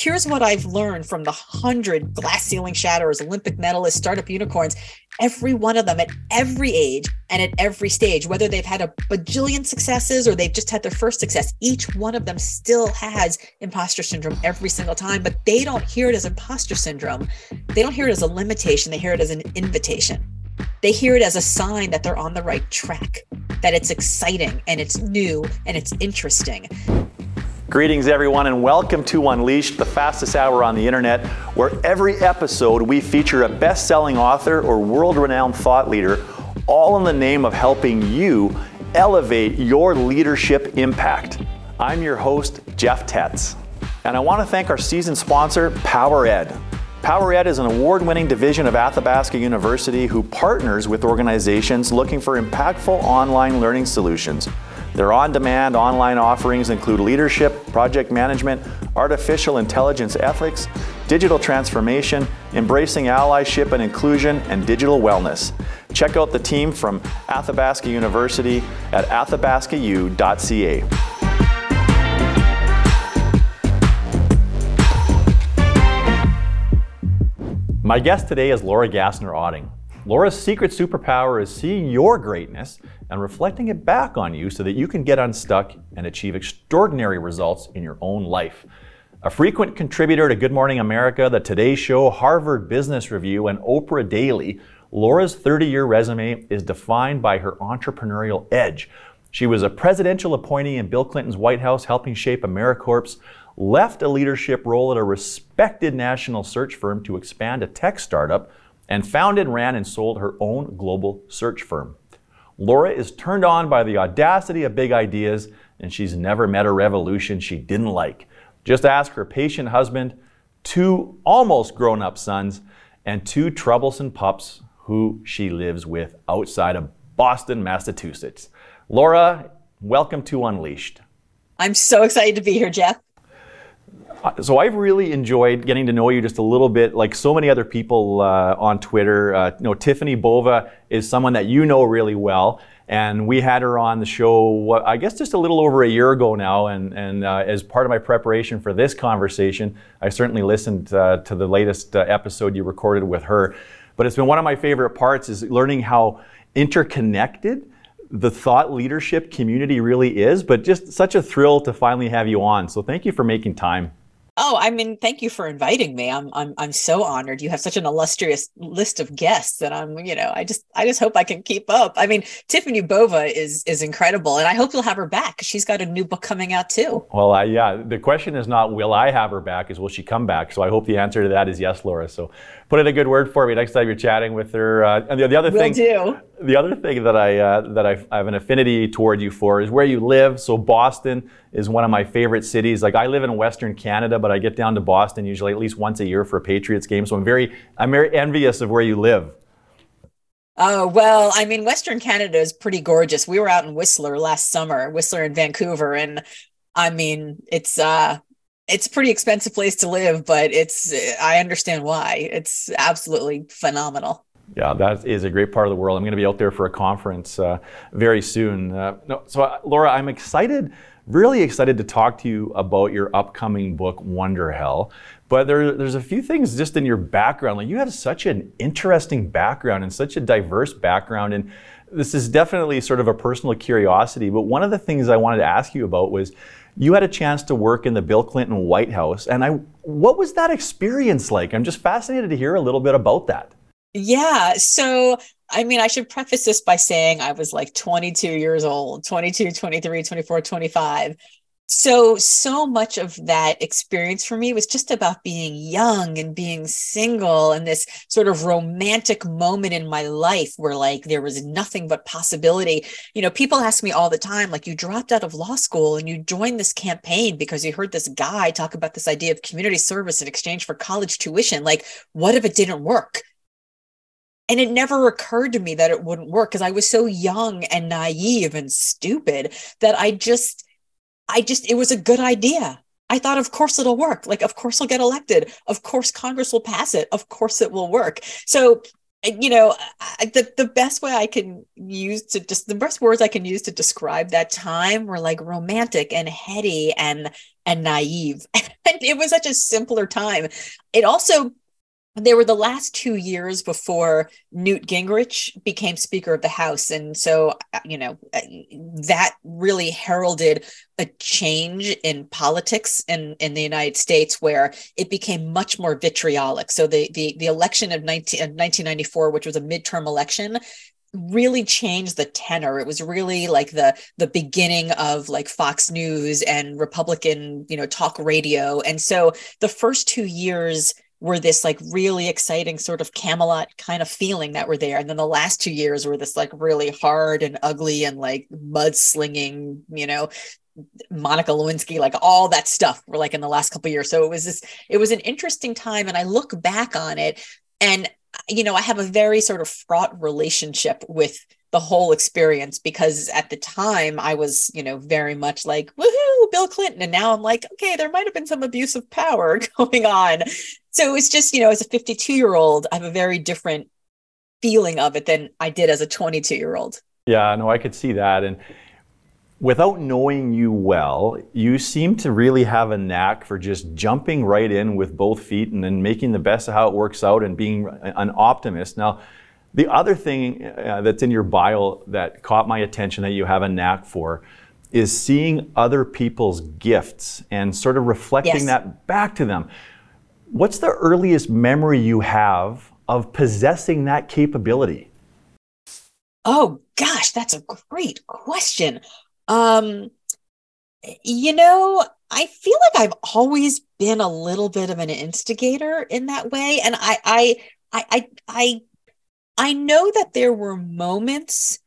here's what I've learned from the hundred glass ceiling shatterers, Olympic medalists, startup unicorns, every one of them at every age and at every stage, whether they've had a bajillion successes or they've just had their first success, each one of them still has imposter syndrome every single time, but they don't hear it as imposter syndrome. They don't hear it as a limitation, they hear it as an invitation. They hear it as a sign that they're on the right track, that it's exciting and it's new and it's interesting. Greetings, everyone, and welcome to Unleashed, the fastest hour on the internet, where every episode we feature a best selling author or world renowned thought leader, all in the name of helping you elevate your leadership impact. I'm your host, Jeff Tetz, and I want to thank our season sponsor, PowerEd. PowerEd is an award winning division of Athabasca University who partners with organizations looking for impactful online learning solutions. Their on demand online offerings include leadership, project management, artificial intelligence ethics, digital transformation, embracing allyship and inclusion, and digital wellness. Check out the team from Athabasca University at athabascau.ca. My guest today is Laura Gassner Otting. Laura's secret superpower is seeing your greatness and reflecting it back on you so that you can get unstuck and achieve extraordinary results in your own life. A frequent contributor to Good Morning America, The Today Show, Harvard Business Review, and Oprah Daily, Laura's 30 year resume is defined by her entrepreneurial edge. She was a presidential appointee in Bill Clinton's White House, helping shape AmeriCorps, left a leadership role at a respected national search firm to expand a tech startup and founded, ran, and sold her own global search firm. Laura is turned on by the audacity of big ideas, and she's never met a revolution she didn't like. Just ask her patient husband, two almost grown up sons, and two troublesome pups who she lives with outside of Boston, Massachusetts. Laura, welcome to Unleashed. I'm so excited to be here, Jeff. So I've really enjoyed getting to know you just a little bit, like so many other people uh, on Twitter. Uh, you know, Tiffani Bova is someone that you know really well, and we had her on the show, I guess, just a little over a year ago now. And and uh, as part of my preparation for this conversation, I certainly listened uh, to the latest uh, episode you recorded with her. But it's been one of my favorite parts is learning how interconnected the thought leadership community really is. But just such a thrill to finally have you on. So thank you for making time. Oh, I mean, thank you for inviting me. I'm I'm I'm so honored. You have such an illustrious list of guests that I'm, you know, I just I just hope I can keep up. I mean, Tiffani Bova is is incredible, and I hope you'll have her back. She's got a new book coming out too. Well, uh, yeah, the question is not will I have her back, is will she come back? So I hope the answer to that is yes, Laura. So put in a good word for me next time you're chatting with her. Uh, and the, the other Will thing, do. The other thing that I uh, that I, I have an affinity toward you for is where you live. So Boston is one of my favorite cities. Like I live in Western Canada, but I get down to Boston usually at least once a year for a Patriots game. So I'm very I'm very envious of where you live. Oh, well, I mean, Western Canada is pretty gorgeous. We were out in Whistler last summer, Whistler in Vancouver, and I mean, it's uh it's a pretty expensive place to live, but it's I understand why. It's absolutely phenomenal. Yeah, that is a great part of the world. I'm going to be out there for a conference uh, very soon. Uh, no, so, uh, Laura, I'm excited, really excited to talk to you about your upcoming book, Wonderhell. But there, there's a few things just in your background. Like you have such an interesting background and such a diverse background, and this is definitely sort of a personal curiosity. But one of the things I wanted to ask you about was you had a chance to work in the Bill Clinton White House, and I, what was that experience like? I'm just fascinated to hear a little bit about that. Yeah. So, I mean, I should preface this by saying I was like 22 years old, 22, 23, 24, 25 so so much of that experience for me was just about being young and being single and this sort of romantic moment in my life where like there was nothing but possibility. You know people ask me all the time like you dropped out of law school and you joined this campaign because you heard this guy talk about this idea of community service in exchange for college tuition. Like what if it didn't work and it never occurred to me that it wouldn't work because I was so young and naive and stupid that I just I just, it was a good idea. I thought, of course it'll work. Like, of course I'll get elected. Of course Congress will pass it. Of course it will work. So, you know, the, the best way I can use to just the best words I can use to describe that time were like romantic and heady and and naive. and it was such a simpler time. It also they were the last two years before Newt Gingrich became Speaker of the House. And so, uh, you know, uh, that really heralded a change in politics in, in the United States where it became much more vitriolic. So the, the, the election of 19, 1994, which was a midterm election, really changed the tenor it was really like the the beginning of like fox news and republican you know talk radio and so the first two years were this like really exciting sort of Camelot kind of feeling that were there. And then the last two years were this like really hard and ugly and like mudslinging, you know, Monica Lewinsky, like all that stuff were like in the last couple years. So it was this, it was an interesting time. And I look back on it and, you know, I have a very sort of fraught relationship with the whole experience because at the time I was, you know, very much like, woohoo, Bill Clinton. And now I'm like, okay, there might have been some abuse of power going on. So it's just, you know, as a 52 year old, I have a very different feeling of it than I did as a 22 year old. Yeah, no, I could see that. And without knowing you well, you seem to really have a knack for just jumping right in with both feet and then making the best of how it works out and being an optimist. Now, the other thing uh, that's in your bio that caught my attention that you have a knack for is seeing other people's gifts and sort of reflecting yes. that back to them. What's the earliest memory you have of possessing that capability? Oh gosh, that's a great question. Um, you know, I feel like I've always been a little bit of an instigator in that way, and I, I, I, I, I I know that there were moments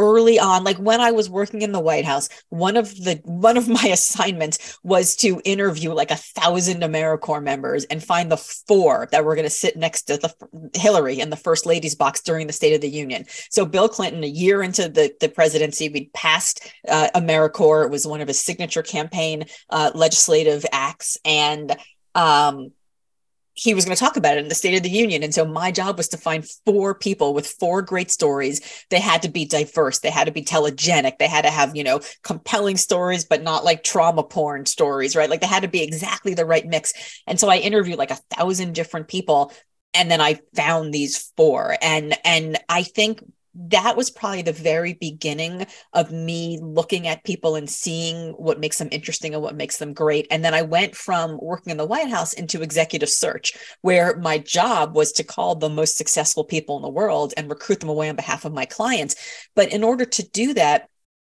early on like when i was working in the white house one of the one of my assignments was to interview like a thousand americorps members and find the four that were going to sit next to the hillary in the first ladies box during the state of the union. So bill clinton a year into the, the presidency we'd passed uh, americorps. It was one of his signature campaign uh, legislative acts. And um, he was going to talk about it in the State of the Union. And so my job was to find four people with four great stories. They had to be diverse. They had to be telegenic. They had to have, you know, compelling stories, but not like trauma porn stories, right? Like they had to be exactly the right mix. And so I interviewed like a thousand different people. And then I found these four. And and I think that was probably the very beginning of me looking at people and seeing what makes them interesting and what makes them great. And then I went from working in the White House into executive search, where my job was to call the most successful people in the world and recruit them away on behalf of my clients. But in order to do that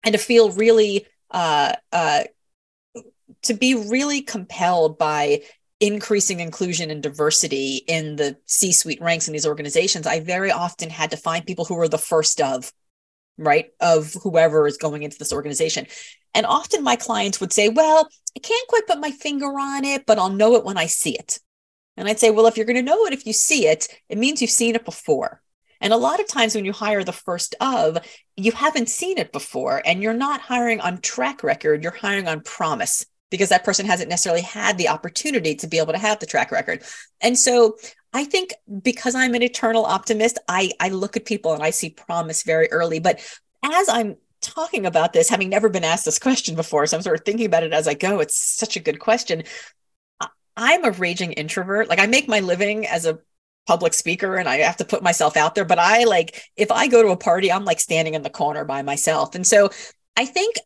and to feel really, uh, uh, to be really compelled by increasing inclusion and diversity in the C suite ranks in these organizations, I very often had to find people who were the first of, right, of whoever is going into this organization. And often my clients would say, Well, I can't quite put my finger on it, but I'll know it when I see it. And I'd say, Well, if you're going to know it if you see it, it means you've seen it before. And a lot of times when you hire the first of, you haven't seen it before and you're not hiring on track record, you're hiring on promise because that person hasn't necessarily had the opportunity to be able to have the track record. And so I think because I'm an eternal optimist, I, I look at people and I see promise very early. But as I'm talking about this, having never been asked this question before, so I'm sort of thinking about it as I go. It's such a good question. I'm a raging introvert. Like I make my living as a public speaker and I have to put myself out there, but I like if I go to a party, I'm like standing in the corner by myself. And so I think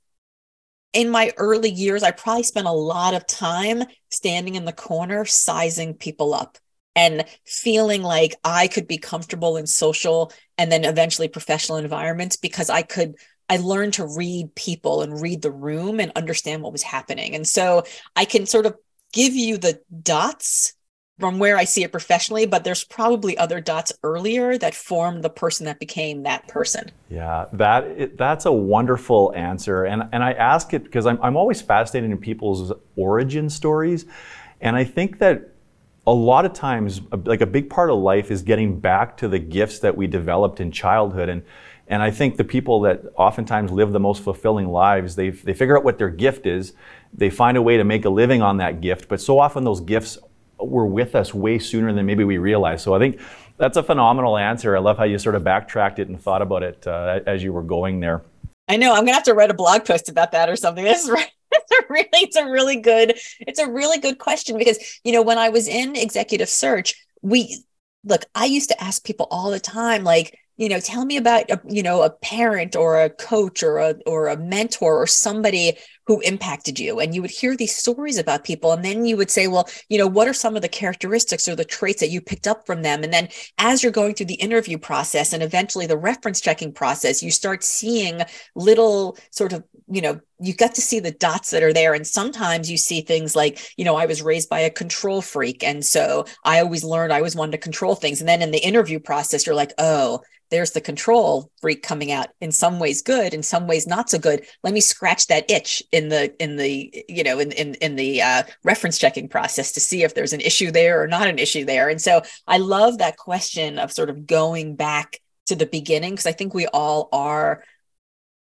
in my early years, I probably spent a lot of time standing in the corner, sizing people up and feeling like I could be comfortable in social and then eventually professional environments because I could. I learned to read people and read the room and understand what was happening. And so I can sort of give you the dots from where I see it professionally, but there's probably other dots earlier that formed the person that became that person. Yeah, that that's a wonderful answer, and and I ask it because I'm I'm always fascinated in people's origin stories, and I think that a lot of times like a big part of life is getting back to the gifts that we developed in childhood and and I think the people that oftentimes live the most fulfilling lives, they, they figure out what their gift is. They find a way to make a living on that gift. But so often those gifts were with us way sooner than maybe we realized. So I think that's a phenomenal answer. I love how you sort of backtracked it and thought about it uh, as you were going there. I know. I'm gonna have to write a blog post about that or something. This is a really, it's a really good, it's a really good question because, you know, when I was in executive search, we look, I used to ask people all the time, like, you know, tell me about a, you know, a parent or a coach or a or a mentor or somebody who impacted you and you would hear these stories about people and then you would say well you know what are some of the characteristics or the traits that you picked up from them? And then as you're going through the interview process and eventually the reference checking process you start seeing little sort of you know you got to see the dots that are there and sometimes you see things like you know i was raised by a control freak and so i always learned i always wanted to control things. And then in the interview process you're like oh there's the control freak coming out. In some ways good in some ways not so good. Let me scratch that itch in the in the you know in in, in the uh, reference checking process to see if there's an issue there or not an issue there. And so i love that question of sort of going back to the beginning because i think we all are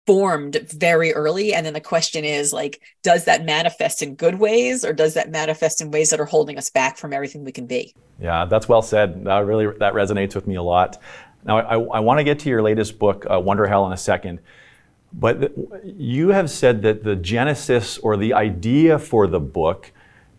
formed very early. And then the question is like does that manifest in good ways or does that manifest in ways that are holding us back from everything we can be? Yeah that's well said. That really that resonates with me a lot. Now, I, I want to get to your latest book, uh, Wonderhell, in a second. But you have said that the genesis or the idea for the book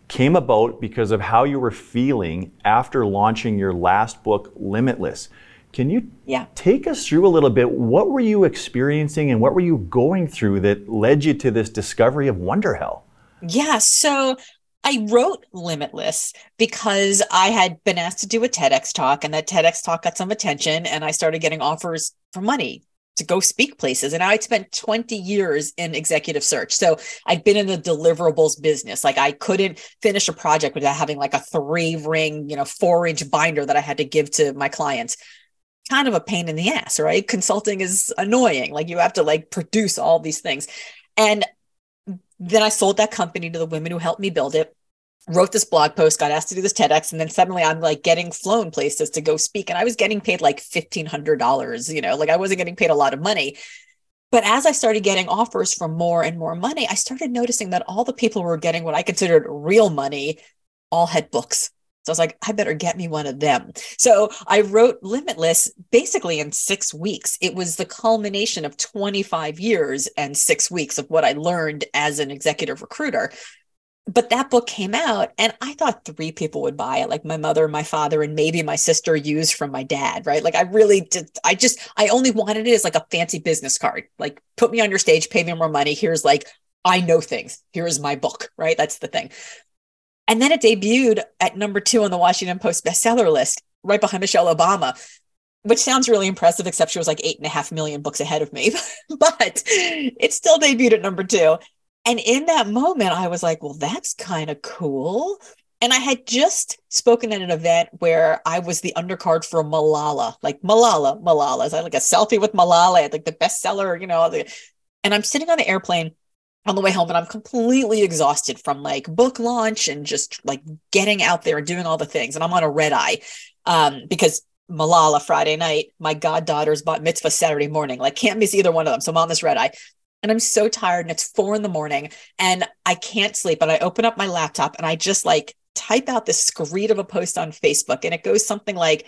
came about because of how you were feeling after launching your last book, Limitless. Can you yeah. take us through a little bit? What were you experiencing and what were you going through that led you to this discovery of Wonderhell? Yeah. So I wrote Limitless because I had been asked to do a TEDx talk, and that TEDx talk got some attention, and I started getting offers for money to go speak places. And I'd spent 20 years in executive search. So I'd been in the deliverables business. Like I couldn't finish a project without having like a three ring, you know, four inch binder that I had to give to my clients. Kind of a pain in the ass, right? Consulting is annoying. Like you have to like produce all these things. And then I sold that company to the women who helped me build it wrote this blog post, got asked to do this TEDx, and then suddenly I'm like getting flown places to go speak. And I was getting paid like $1,500, you know, like I wasn't getting paid a lot of money. But as I started getting offers for more and more money, I started noticing that all the people who were getting what I considered real money all had books. So I was like, I better get me one of them. So I wrote Limitless basically in six weeks. It was the culmination of 25 years and six weeks of what I learned as an executive recruiter but that book came out and i thought three people would buy it like my mother my father and maybe my sister used from my dad right? Like i really did i just i only wanted it as like a fancy business card. Like put me on your stage pay me more money. Here's like i know things. Here's my book right? That's the thing. And then it debuted at number two on the washington post bestseller list right behind michelle obama which sounds really impressive except she was like eight and a half million books ahead of me. But it still debuted at number two and in that moment, I was like, well, that's kind of cool. And I had just spoken at an event where I was the undercard for Malala, like Malala, Malala. I like a selfie with Malala, I had like the bestseller, you know. And I'm sitting on the airplane on the way home and I'm completely exhausted from like book launch and just like getting out there and doing all the things. And I'm on a red eye um, because Malala Friday night, my goddaughter's bat mitzvah Saturday morning. Like can't miss either one of them. So I'm on this red eye and I'm so tired and it's four in the morning and I can't sleep. And I open up my laptop and I just like type out this screed of a post on Facebook and it goes something like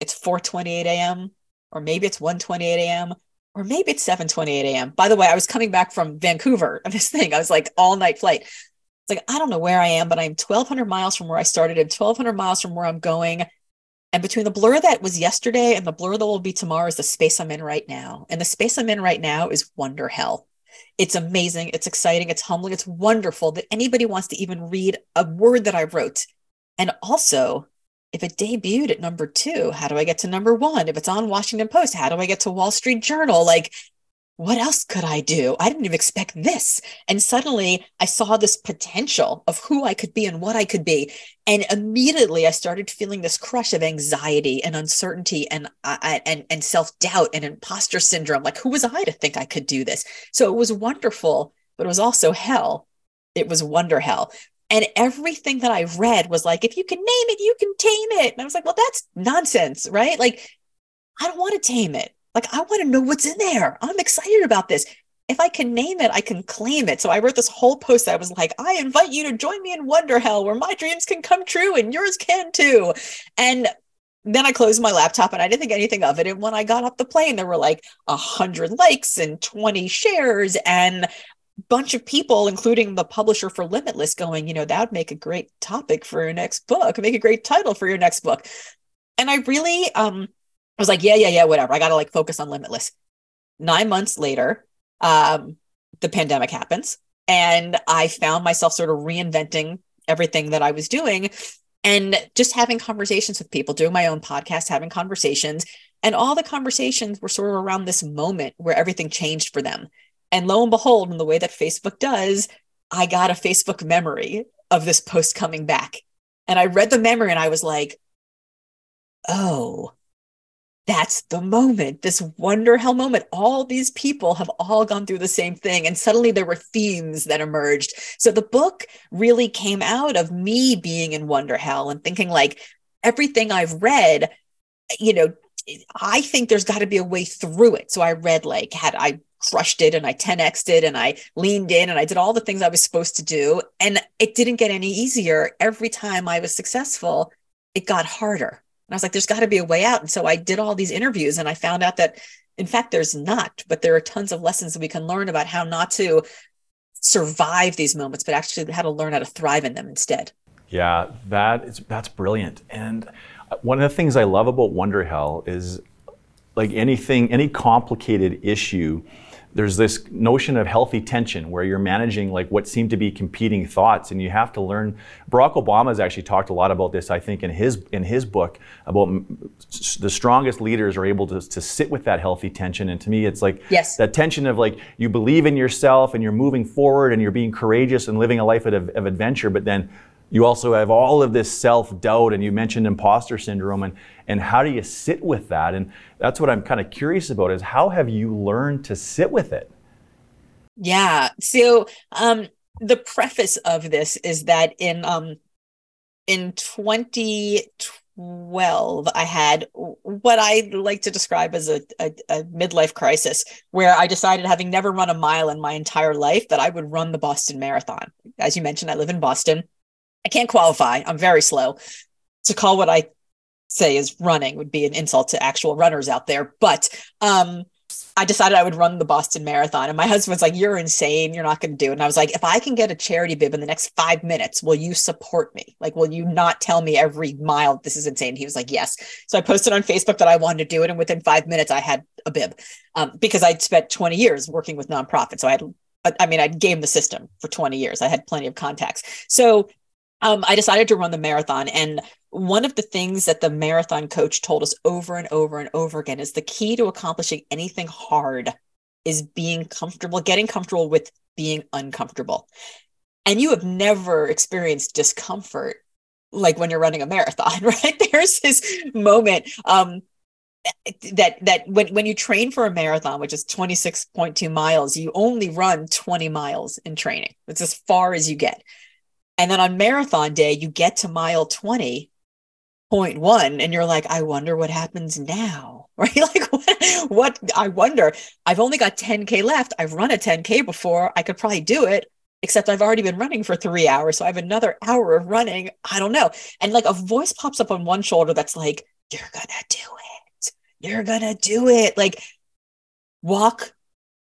it's 4:28 a.m. or maybe it's 1:28 a.m. or maybe it's 7:28 a.m. By the way, I was coming back from Vancouver of this thing. I was like all night flight. It's like I don't know where I am, but I'm 1,200 miles from where I started and 1,200 miles from where I'm going. And between the blur that was yesterday and the blur that will be tomorrow is the space I'm in right now. And the space I'm in right now is wonder hell. It's amazing. It's exciting. It's humbling. It's wonderful that anybody wants to even read a word that I wrote. And also, if it debuted at number two, how do I get to number one? If it's on Washington Post, how do I get to Wall Street Journal? Like, what else could I do? I didn't even expect this. And suddenly I saw this potential of who I could be and what I could be. And immediately I started feeling this crush of anxiety and uncertainty and, uh, and, and self doubt and imposter syndrome. Like, who was I to think I could do this? So it was wonderful, but it was also hell. It was wonder hell. And everything that I read was like, if you can name it, you can tame it. And I was like, well, that's nonsense, right? Like, I don't want to tame it. Like, I want to know what's in there. I'm excited about this. If I can name it, I can claim it. So I wrote this whole post that was like, I invite you to join me in Wonderhell, where my dreams can come true and yours can too. And then I closed my laptop and I didn't think anything of it. And when I got off the plane, there were like a hundred likes and 20 shares. And a bunch of people, including the publisher for Limitless, going, you know, that would make a great topic for your next book, make a great title for your next book. And I really um was like, yeah, yeah, yeah, whatever. I got to like focus on Limitless. Nine months later, um, the pandemic happens, and I found myself sort of reinventing everything that I was doing and just having conversations with people, doing my own podcast, having conversations. And all the conversations were sort of around this moment where everything changed for them. And lo and behold, in the way that Facebook does, I got a Facebook memory of this post coming back. And I read the memory and I was like, oh, that's the moment, this wonder hell moment. All these people have all gone through the same thing. And suddenly there were themes that emerged. So the book really came out of me being in wonder hell and thinking like everything I've read, you know, I think there's got to be a way through it. So I read like had I crushed it and I 10xed it and I leaned in and I did all the things I was supposed to do. And it didn't get any easier. Every time I was successful, it got harder. And I was like, there's got to be a way out. And so I did all these interviews and I found out that, in fact, there's not, but there are tons of lessons that we can learn about how not to survive these moments, but actually how to learn how to thrive in them instead. Yeah, that is that's brilliant. And one of the things I love about Wonderhell is like anything, any complicated issue, there's this notion of healthy tension where you're managing like what seem to be competing thoughts and you have to learn barack obama has actually talked a lot about this i think in his in his book about the strongest leaders are able to, to sit with that healthy tension and to me it's like yes. that tension of like you believe in yourself and you're moving forward and you're being courageous and living a life of, of adventure but then you also have all of this self-doubt and you mentioned imposter syndrome and, and how do you sit with that? And that's what i'm kind of curious about is how have you learned to sit with it? Yeah so um, the preface of this is that in um, in 2012 i had what i like to describe as a, a, a midlife crisis where i decided having never run a mile in my entire life that i would run the boston marathon. As you mentioned i live in boston I can't qualify. I'm very slow. To call what I say is running would be an insult to actual runners out there. But um, I decided I would run the Boston Marathon. And my husband was like, You're insane. You're not going to do it. And I was like, If I can get a charity bib in the next five minutes, will you support me? Like, will you not tell me every mile this is insane? He was like, Yes. So I posted on Facebook that I wanted to do it. And within five minutes, I had a bib um, because I'd spent 20 years working with nonprofits. So I had I mean, I'd game the system for 20 years. I had plenty of contacts. So um, I decided to run the marathon. And one of the things that the marathon coach told us over and over and over again is the key to accomplishing anything hard is being comfortable, getting comfortable with being uncomfortable. And you have never experienced discomfort like when you're running a marathon, right? There's this moment um, that that when when you train for a marathon, which is 26.2 miles, you only run 20 miles in training. It's as far as you get. And then on marathon day, you get to mile 20.1 and you're like, I wonder what happens now, right? Like, what, what I wonder, I've only got 10K left. I've run a 10K before. I could probably do it, except I've already been running for three hours. So I have another hour of running. I don't know. And like a voice pops up on one shoulder that's like, you're going to do it. You're going to do it. Like, walk,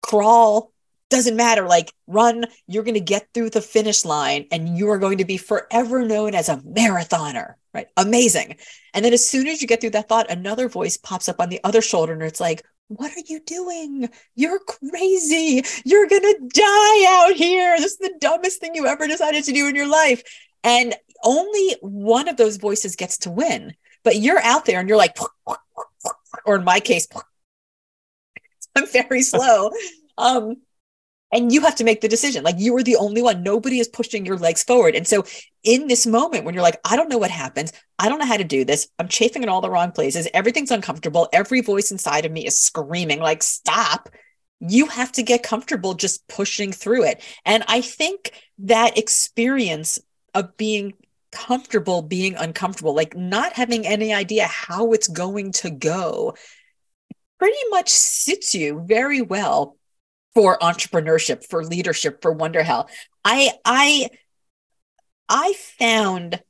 crawl, doesn't matter. Like run you're going to get through the finish line and you are going to be forever known as a marathoner right? Amazing. And then as soon as you get through that thought another voice pops up on the other shoulder and it's like what are you doing? You're crazy. You're going to die out here. This is the dumbest thing you ever decided to do in your life. And only one of those voices gets to win but you're out there and you're like or in my case i'm very slow. Um and you have to make the decision. Like you are the only one. Nobody is pushing your legs forward. And so in this moment when you're like i don't know what happens. I don't know how to do this. I'm chafing in all the wrong places. Everything's uncomfortable. Every voice inside of me is screaming like stop. You have to get comfortable just pushing through it. And i think that experience of being comfortable being uncomfortable like not having any idea how it's going to go pretty much sits you very well for entrepreneurship, for leadership, for Wonderhell. I I I found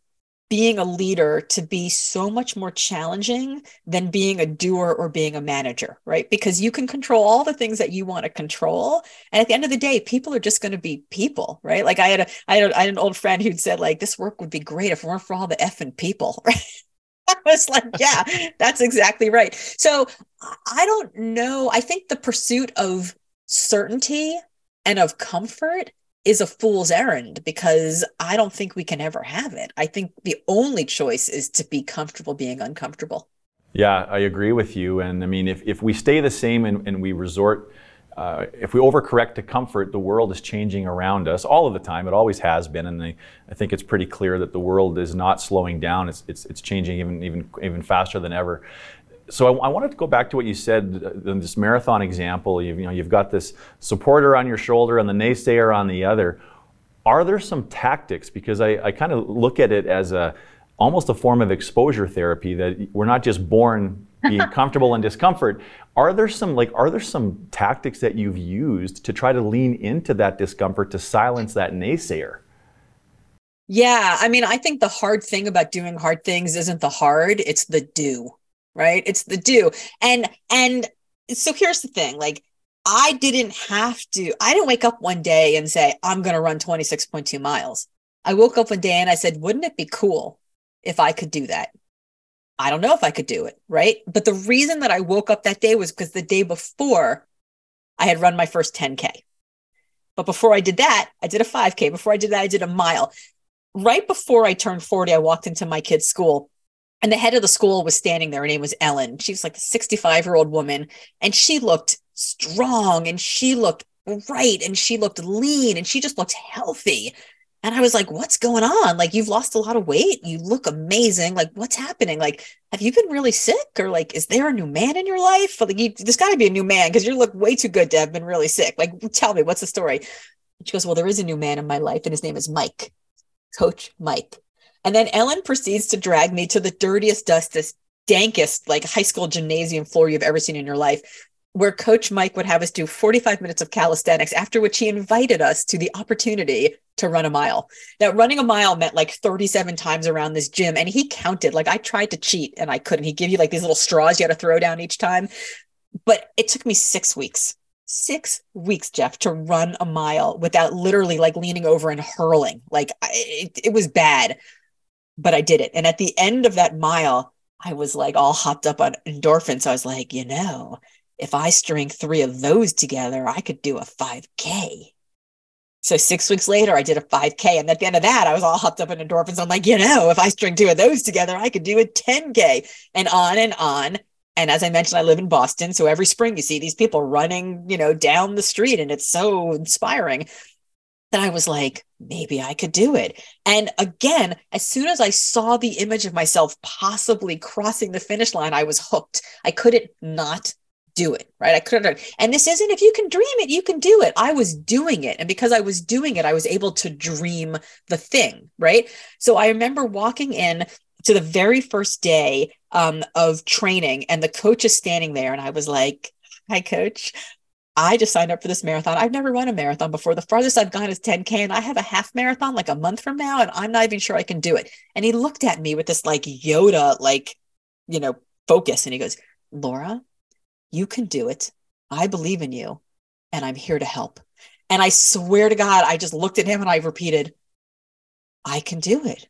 being a leader to be so much more challenging than being a doer or being a manager, right? Because you can control all the things that you want to control. And at the end of the day, people are just going to be people, right? Like I had a, I had, a, I had an old friend who'd said like, this work would be great if it weren't for all the effing people, right? I was like, yeah, that's exactly right. So I don't know. I think the pursuit of certainty and of comfort is a fool's errand because I don't think we can ever have it. I think the only choice is to be comfortable being uncomfortable. Yeah, I agree with you. And I mean, if, if we stay the same and, and we resort, uh, if we overcorrect to comfort, the world is changing around us all of the time. It always has been. And I, I think it's pretty clear that the world is not slowing down. It's, it's, it's changing even, even, even faster than ever so I, I, wanted to go back to what you said uh, in this marathon example. You've, you know, you've got this supporter on your shoulder and the naysayer on the other. Are there some tactics? Because I, I kind of look at it as a almost a form of exposure therapy that we're not just born being comfortable in discomfort. Are there some like are there some tactics that you've used to try to lean into that discomfort to silence that naysayer? Yeah, I mean, I think the hard thing about doing hard things isn't the hard, it's the do right? It's the do. And and so here's the thing, like I didn't have to I didn't wake up one day and say I'm going to run 26.2 miles. I woke up one day and I said, wouldn't it be cool if I could do that? I don't know if I could do it, right? But the reason that I woke up that day was because the day before I had run my first 10K. But before I did that, I did a 5K. Before I did that, I did a mile. Right before I turned 40, I walked into my kid's school and the head of the school was standing there. Her name was Ellen. She was like a 65 year old woman, and she looked strong and she looked bright and she looked lean and she just looked healthy. And I was like, what's going on? Like, you've lost a lot of weight. You look amazing. Like, what's happening? Like, have you been really sick? Or like, is there a new man in your life? Like, you, there's got to be a new man because you look way too good to have been really sick. Like, tell me, what's the story? And She goes, well, there is a new man in my life and his name is Mike, Coach Mike. And then Ellen proceeds to drag me to the dirtiest, dustiest, dankest, like high school gymnasium floor you've ever seen in your life, where Coach Mike would have us do 45 minutes of calisthenics, after which he invited us to the opportunity to run a mile. Now, running a mile meant like 37 times around this gym, and he counted. Like I tried to cheat and I couldn't. He'd give you like these little straws you had to throw down each time. But it took me six weeks six weeks, Jeff, to run a mile without literally like leaning over and hurling. Like it, it was bad but I did it. And at the end of that mile, I was like all hopped up on endorphins. I was like, you know, if I string three of those together, I could do a 5K. So six weeks later, I did a 5K. And at the end of that, I was all hopped up in endorphins. I'm like, you know, if I string two of those together, I could do a 10K and on and on. And as I mentioned, I live in Boston. So every spring you see these people running, you know, down the street and it's so inspiring that I was like, maybe I could do it. And again, as soon as I saw the image of myself possibly crossing the finish line, I was hooked. I couldn't not do it, right? I couldn't. And this isn't if you can dream it, you can do it. I was doing it. And because I was doing it, I was able to dream the thing, right? So I remember walking in to the very first day um, of training, and the coach is standing there, and I was like, Hi, coach. I just signed up for this marathon. I've never run a marathon before. The farthest I've gone is 10K, and I have a half marathon like a month from now, and I'm not even sure I can do it. And he looked at me with this like Yoda, like, you know, focus. And he goes, Laura, you can do it. I believe in you, and I'm here to help. And I swear to God, I just looked at him and I repeated, I can do it.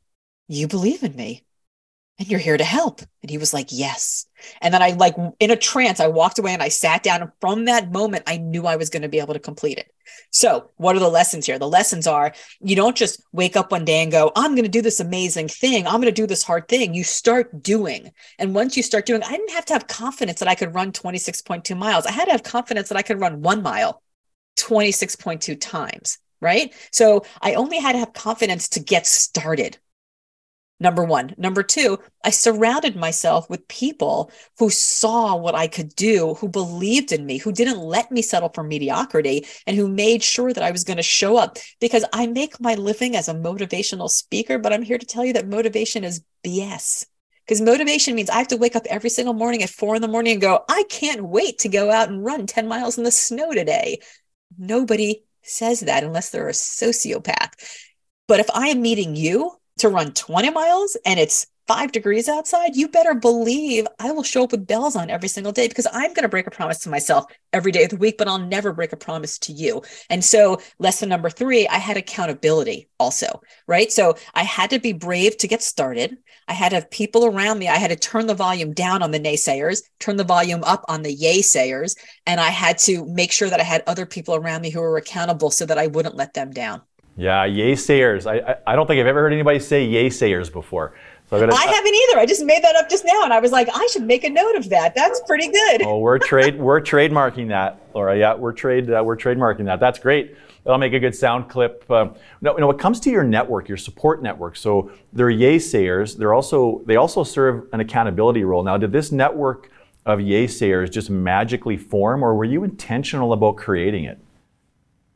You believe in me and you're here to help. And he was like, yes. And then I like in a trance, I walked away and I sat down. And from that moment, I knew I was going to be able to complete it. So what are the lessons here? The lessons are you don't just wake up one day and go, I'm going to do this amazing thing. I'm going to do this hard thing. You start doing. And once you start doing, I didn't have to have confidence that I could run 26.2 miles. I had to have confidence that I could run one mile 26.2 times. Right. So I only had to have confidence to get started number one. Number two, I surrounded myself with people who saw what I could do, who believed in me, who didn't let me settle for mediocrity, and who made sure that I was going to show up because I make my living as a motivational speaker. But I'm here to tell you that motivation is BS. Because motivation means I have to wake up every single morning at four in the morning and go, I can't wait to go out and run 10 miles in the snow today. Nobody says that unless they're a sociopath. But if I am meeting you to run 20 miles and it's five degrees outside, you better believe I will show up with bells on every single day because I'm going to break a promise to myself every day of the week, but I'll never break a promise to you. And so, lesson number three, I had accountability also, right? So, I had to be brave to get started. I had to have people around me. I had to turn the volume down on the naysayers, turn the volume up on the yay sayers. And I had to make sure that I had other people around me who were accountable so that I wouldn't let them down. Yeah, yay sayers. I, I, I don't think I've ever heard anybody say yay sayers before. So gonna, I haven't either. I just made that up just now, and I was like, I should make a note of that. That's pretty good. Oh, we're trade we're trademarking that, Laura. Yeah, we're trade uh, we're trademarking that. That's great. That'll make a good sound clip. Um, now, you know, when it comes to your network, your support network, so they're yay sayers. They're also they also serve an accountability role. Now, did this network of yay sayers just magically form, or were you intentional about creating it?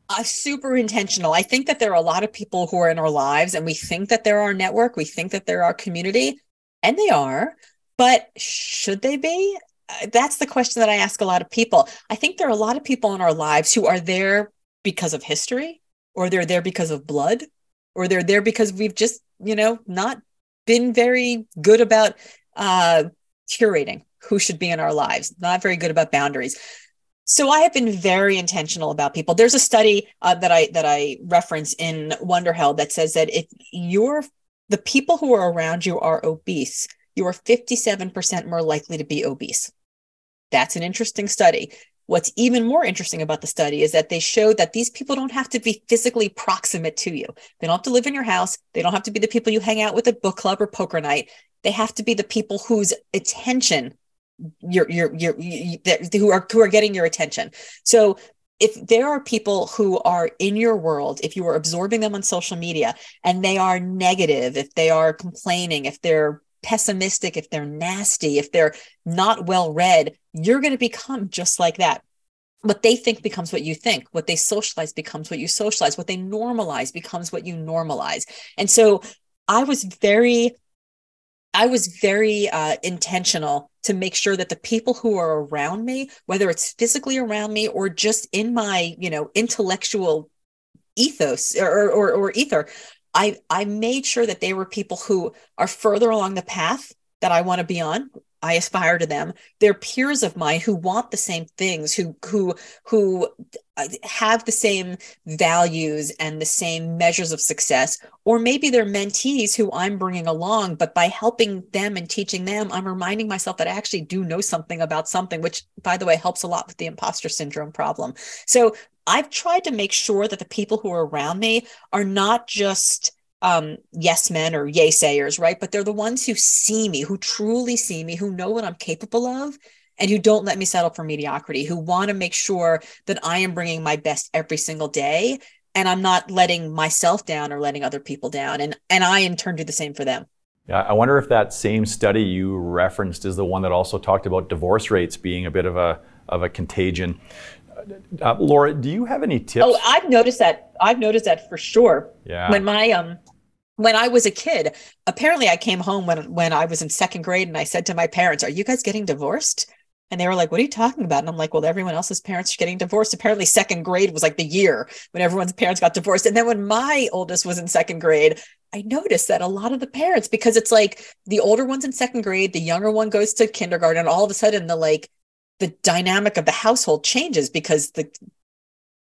Uh, super intentional. I think that there are a lot of people who are in our lives and we think that they're our network, we think that they're our community, and they are, but should they be? Uh, that's the question that I ask a lot of people. I think there are a lot of people in our lives who are there because of history, or they're there because of blood, or they're there because we've just, you know, not been very good about uh, curating who should be in our lives, not very good about boundaries. So I have been very intentional about people. There's a study uh, that I that I reference in Wonder Wonderhell that says that if you're the people who are around you are obese, you are 57% more likely to be obese. That's an interesting study. What's even more interesting about the study is that they show that these people don't have to be physically proximate to you. They don't have to live in your house. They don't have to be the people you hang out with at book club or poker night. They have to be the people whose attention you're, you're, you're, you, who are who are getting your attention. So if there are people who are in your world, if you are absorbing them on social media and they are negative, if they are complaining, if they're pessimistic, if they're nasty, if they're not well read, you're going to become just like that. What they think becomes what you think. What they socialize becomes what you socialize. What they normalize becomes what you normalize. And so I was very I was very uh, intentional to make sure that the people who are around me, whether it's physically around me or just in my, you know, intellectual ethos or, or, or ether, I, I made sure that they were people who are further along the path that I want to be on, I aspire to them. They're peers of mine who want the same things, who who who uh, have the same values and the same measures of success, or maybe they're mentees who I'm bringing along. But by helping them and teaching them, I'm reminding myself that I actually do know something about something, which, by the way, helps a lot with the imposter syndrome problem. So I've tried to make sure that the people who are around me are not just um, yes men or yay sayers, right? But they're the ones who see me, who truly see me, who know what I'm capable of, and who don't let me settle for mediocrity, who want to make sure that I am bringing my best every single day and I'm not letting myself down or letting other people down. And, and I, in turn, do the same for them. Yeah, I wonder if that same study you referenced is the one that also talked about divorce rates being a bit of a, of a contagion. Uh, Laura, do you have any tips? Oh, I've noticed that. I've noticed that for sure. Yeah. When my um when I was a kid, apparently I came home when when I was in second grade and I said to my parents, "Are you guys getting divorced?" And they were like, "What are you talking about?" And I'm like, "Well, everyone else's parents are getting divorced. Apparently, second grade was like the year when everyone's parents got divorced." And then when my oldest was in second grade, I noticed that a lot of the parents, because it's like the older one's in second grade, the younger one goes to kindergarten, and all of a sudden the like the dynamic of the household changes because the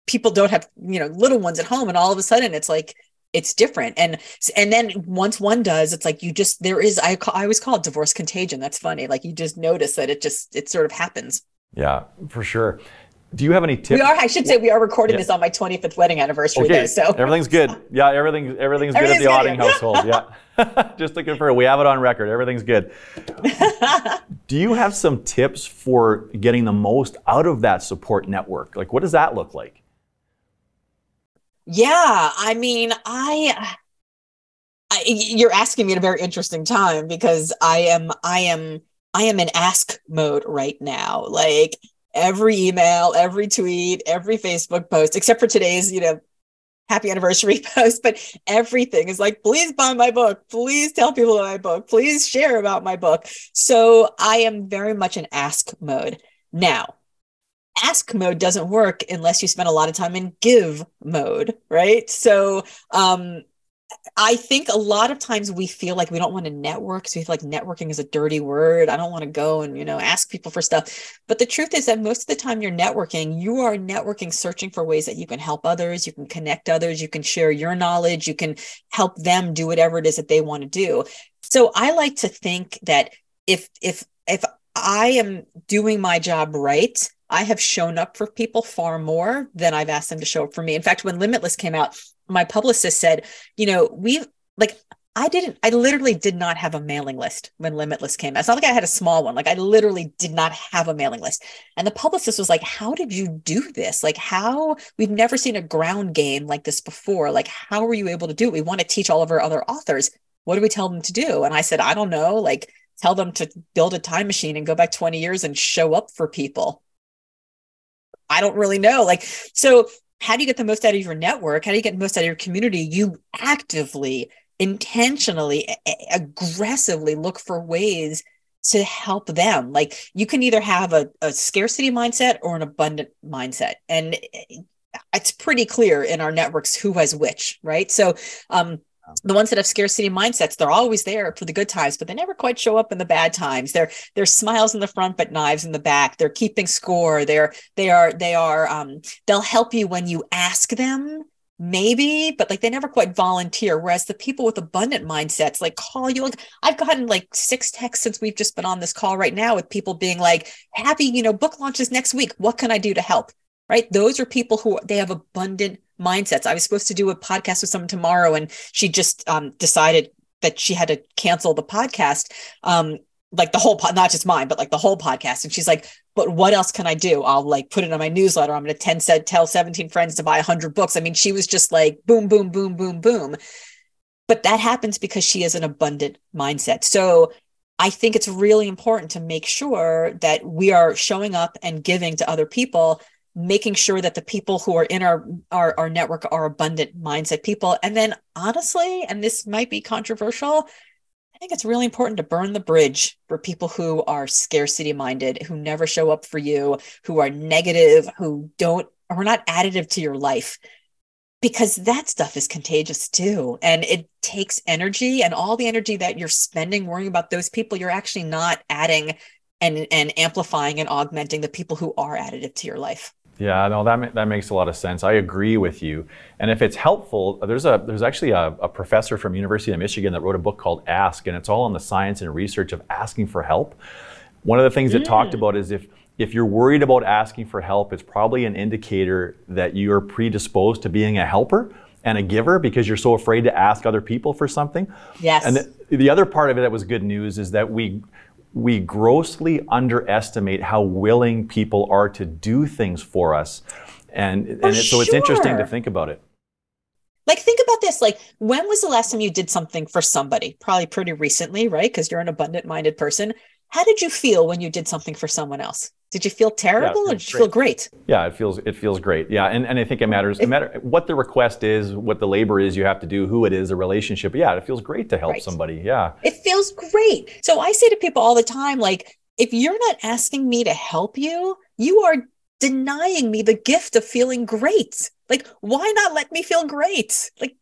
people don't have you know little ones at home, and all of a sudden it's like it's different. And and then once one does it's like you just there is i i always call it divorce contagion. That's funny. Like you just notice that it just it sort of happens. Yeah for sure do you have any tips? We are. I should say we are recording yeah. this on my 25th wedding anniversary. Okay. Though, so everything's good. Yeah, everything everything's, everything's good at the Otting household. Yeah, just to confirm, we have it on record. Everything's good. do you have some tips for getting the most out of that support network? Like, what does that look like? Yeah, I mean, I, I you're asking me at a very interesting time because I am I am I am in ask mode right now. Like every email, every tweet, every Facebook post, except for today's, you know, happy anniversary post, but everything is like, please buy my book. Please tell people about my book. Please share about my book. So I am very much in ask mode. Now, ask mode doesn't work unless you spend a lot of time in give mode, right? So, um, I think a lot of times we feel like we don't want to network. So we feel like networking is a dirty word. I don't want to go and, you know, ask people for stuff. But the truth is that most of the time you're networking, you are networking, searching for ways that you can help others, you can connect others, you can share your knowledge, you can help them do whatever it is that they want to do. So I like to think that if, if, if I am doing my job right, I have shown up for people far more than I've asked them to show up for me. In fact, when Limitless came out, my publicist said, you know, we've like I didn't, I literally did not have a mailing list when Limitless came out. It's not like I had a small one. Like I literally did not have a mailing list. And the publicist was like, How did you do this? Like, how we've never seen a ground game like this before. Like, how were you able to do it? We want to teach all of our other authors. What do we tell them to do? And I said, I don't know. Like, tell them to build a time machine and go back 20 years and show up for people. I don't really know. Like, so how do you get the most out of your network? How do you get the most out of your community? You actively, intentionally, aggressively look for ways to help them. Like you can either have a, a scarcity mindset or an abundant mindset. And it's pretty clear in our networks who has which, right? So um, the ones that have scarcity mindsets they're always there for the good times but they never quite show up in the bad times. They're they're smiles in the front but knives in the back. They're keeping score. They're they are they are um they'll help you when you ask them maybe but like they never quite volunteer whereas the people with abundant mindsets like call you like i've gotten like six texts since we've just been on this call right now with people being like happy you know book launches next week. What can i do to help right those are people who they have abundant mindsets. I was supposed to do a podcast with someone tomorrow, and she just um, decided that she had to cancel the podcast. Um, like the whole pod, not just mine, but like the whole podcast. And she's like, but what else can I do? I'll like put it on my newsletter. I'm going to 10 said, tell 17 friends to buy 100 books. I mean, she was just like boom, boom, boom, boom, boom. But that happens because she has an abundant mindset. So I think it's really important to make sure that we are showing up and giving to other people making sure that the people who are in our, our our network are abundant mindset people. And then honestly and this might be controversial i think it's really important to burn the bridge for people who are scarcity minded who never show up for you who are negative who don't are not additive to your life because that stuff is contagious too. And it takes energy and all the energy that you're spending worrying about those people you're actually not adding and and amplifying and augmenting the people who are additive to your life yeah, no, that, that makes a lot of sense. I agree with you. And if it's helpful, there's a there's actually a, a, professor from University of Michigan that wrote a book called Ask, and it's all on the science and research of asking for help. One of the things mm. it talked about is if if you're worried about asking for help, it's probably an indicator that you're predisposed to being a helper and a giver because you're so afraid to ask other people for something. Yes. And the, the other part of it that was good news is that we we grossly underestimate how willing people are to do things for us. And, and it, so it's interesting to think about it. Like, think about this. Like, when was the last time you did something for somebody? Probably pretty recently, right? Because you're an abundant minded person. How did you feel when you did something for someone else? Did you feel terrible yeah, or did you great. feel great? Yeah, it feels it feels great. Yeah, and, and I think it matters. No matter what the request is, what the labor is you have to do, who it is, a relationship. Yeah, it feels great to help right. somebody. Yeah. It feels great. So I say to people all the time, like, if you're not asking me to help you, you are denying me the gift of feeling great. Like, why not let me feel great? Like,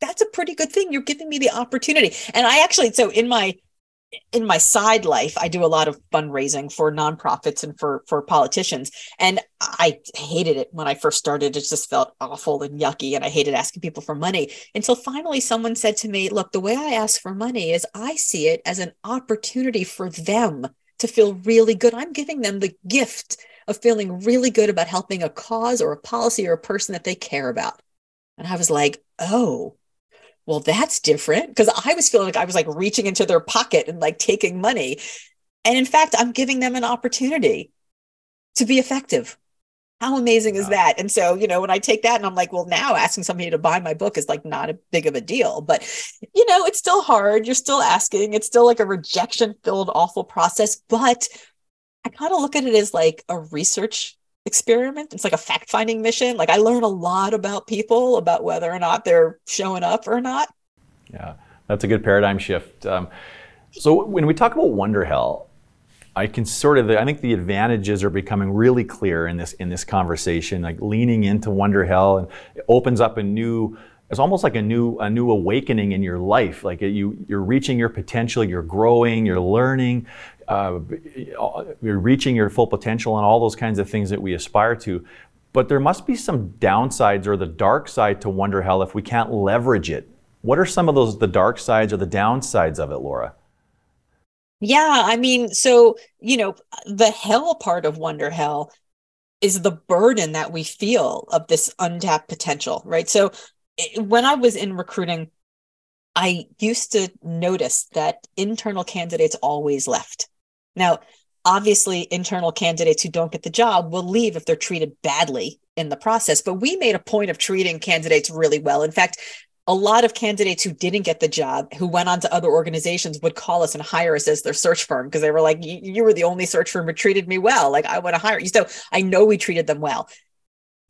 that's a pretty good thing. You're giving me the opportunity. And I actually, so in my in my side life, I do a lot of fundraising for nonprofits and for for politicians. And I hated it when I first started. It just felt awful and yucky, and I hated asking people for money. Until finally, someone said to me, "Look, the way I ask for money is I see it as an opportunity for them to feel really good. I'm giving them the gift of feeling really good about helping a cause or a policy or a person that they care about." And I was like, "Oh." Well, that's different because I was feeling like I was like reaching into their pocket and like taking money. And in fact, I'm giving them an opportunity to be effective. How amazing is that? And so, you know, when I take that and I'm like, well, now asking somebody to buy my book is like not a big of a deal, but you know, it's still hard. You're still asking. It's still like a rejection filled, awful process. But I kind of look at it as like a research experiment. It's like a fact finding mission. Like I learn a lot about people, about whether or not they're showing up or not. Yeah, that's a good paradigm shift. Um, so when we talk about Wonderhell, I can sort of, I think the advantages are becoming really clear in this in this conversation. Like leaning into Wonderhell and it opens up a new it's almost like a new a new awakening in your life. Like you you're reaching your potential you're growing you're learning uh, you're reaching your full potential and all those kinds of things that we aspire to. But there must be some downsides or the dark side to Wonderhell if we can't leverage it. What are some of those the dark sides or the downsides of it laura? Yeah i mean so you know the hell part of Wonderhell is the burden that we feel of this untapped potential right? So when I was in recruiting, I used to notice that internal candidates always left. Now, obviously, internal candidates who don't get the job will leave if they're treated badly in the process, but we made a point of treating candidates really well. In fact, a lot of candidates who didn't get the job, who went on to other organizations, would call us and hire us as their search firm because they were like, "You were the only search firm who treated me well. Like I want to hire you." So I know we treated them well,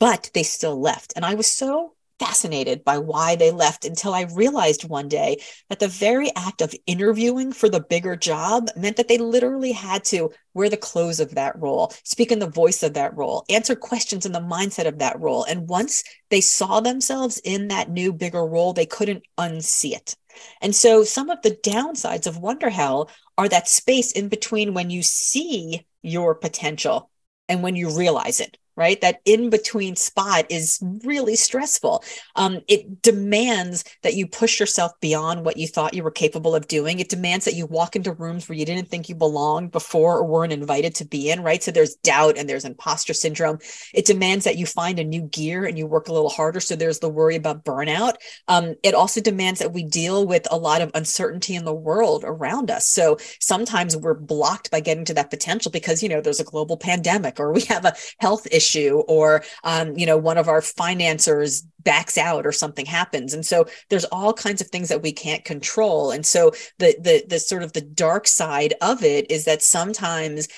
but they still left, and I was so fascinated by why they left until I realized one day that the very act of interviewing for the bigger job meant that they literally had to wear the clothes of that role, speak in the voice of that role, answer questions in the mindset of that role. And once they saw themselves in that new, bigger role, they couldn't unsee it. And so some of the downsides of Wonderhell are that space in between when you see your potential and when you realize it right? That in between spot is really stressful. Um, it demands that you push yourself beyond what you thought you were capable of doing. It demands that you walk into rooms where you didn't think you belonged before or weren't invited to be in, right? So there's doubt and there's imposter syndrome. It demands that you find a new gear and you work a little harder. So there's the worry about burnout. Um, it also demands that we deal with a lot of uncertainty in the world around us. So sometimes we're blocked by getting to that potential because, you know, there's a global pandemic or we have a health issue issue or um, you know one of our financiers backs out or something happens. And so there's all kinds of things that we can't control. And so the the the sort of the dark side of it is that sometimes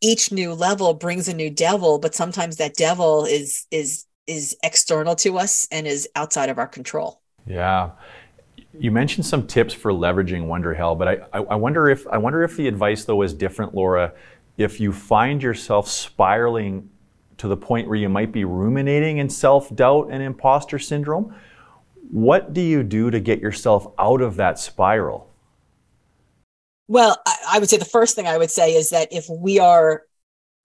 each new level brings a new devil but sometimes that devil is is is external to us and is outside of our control. Yeah. You mentioned some tips for leveraging Wonderhell but I, I, I wonder if i wonder if the advice though is different laura. If you find yourself spiraling to the point where you might be ruminating in self doubt and imposter syndrome. What do you do to get yourself out of that spiral? Well, I would say the first thing I would say is that if we are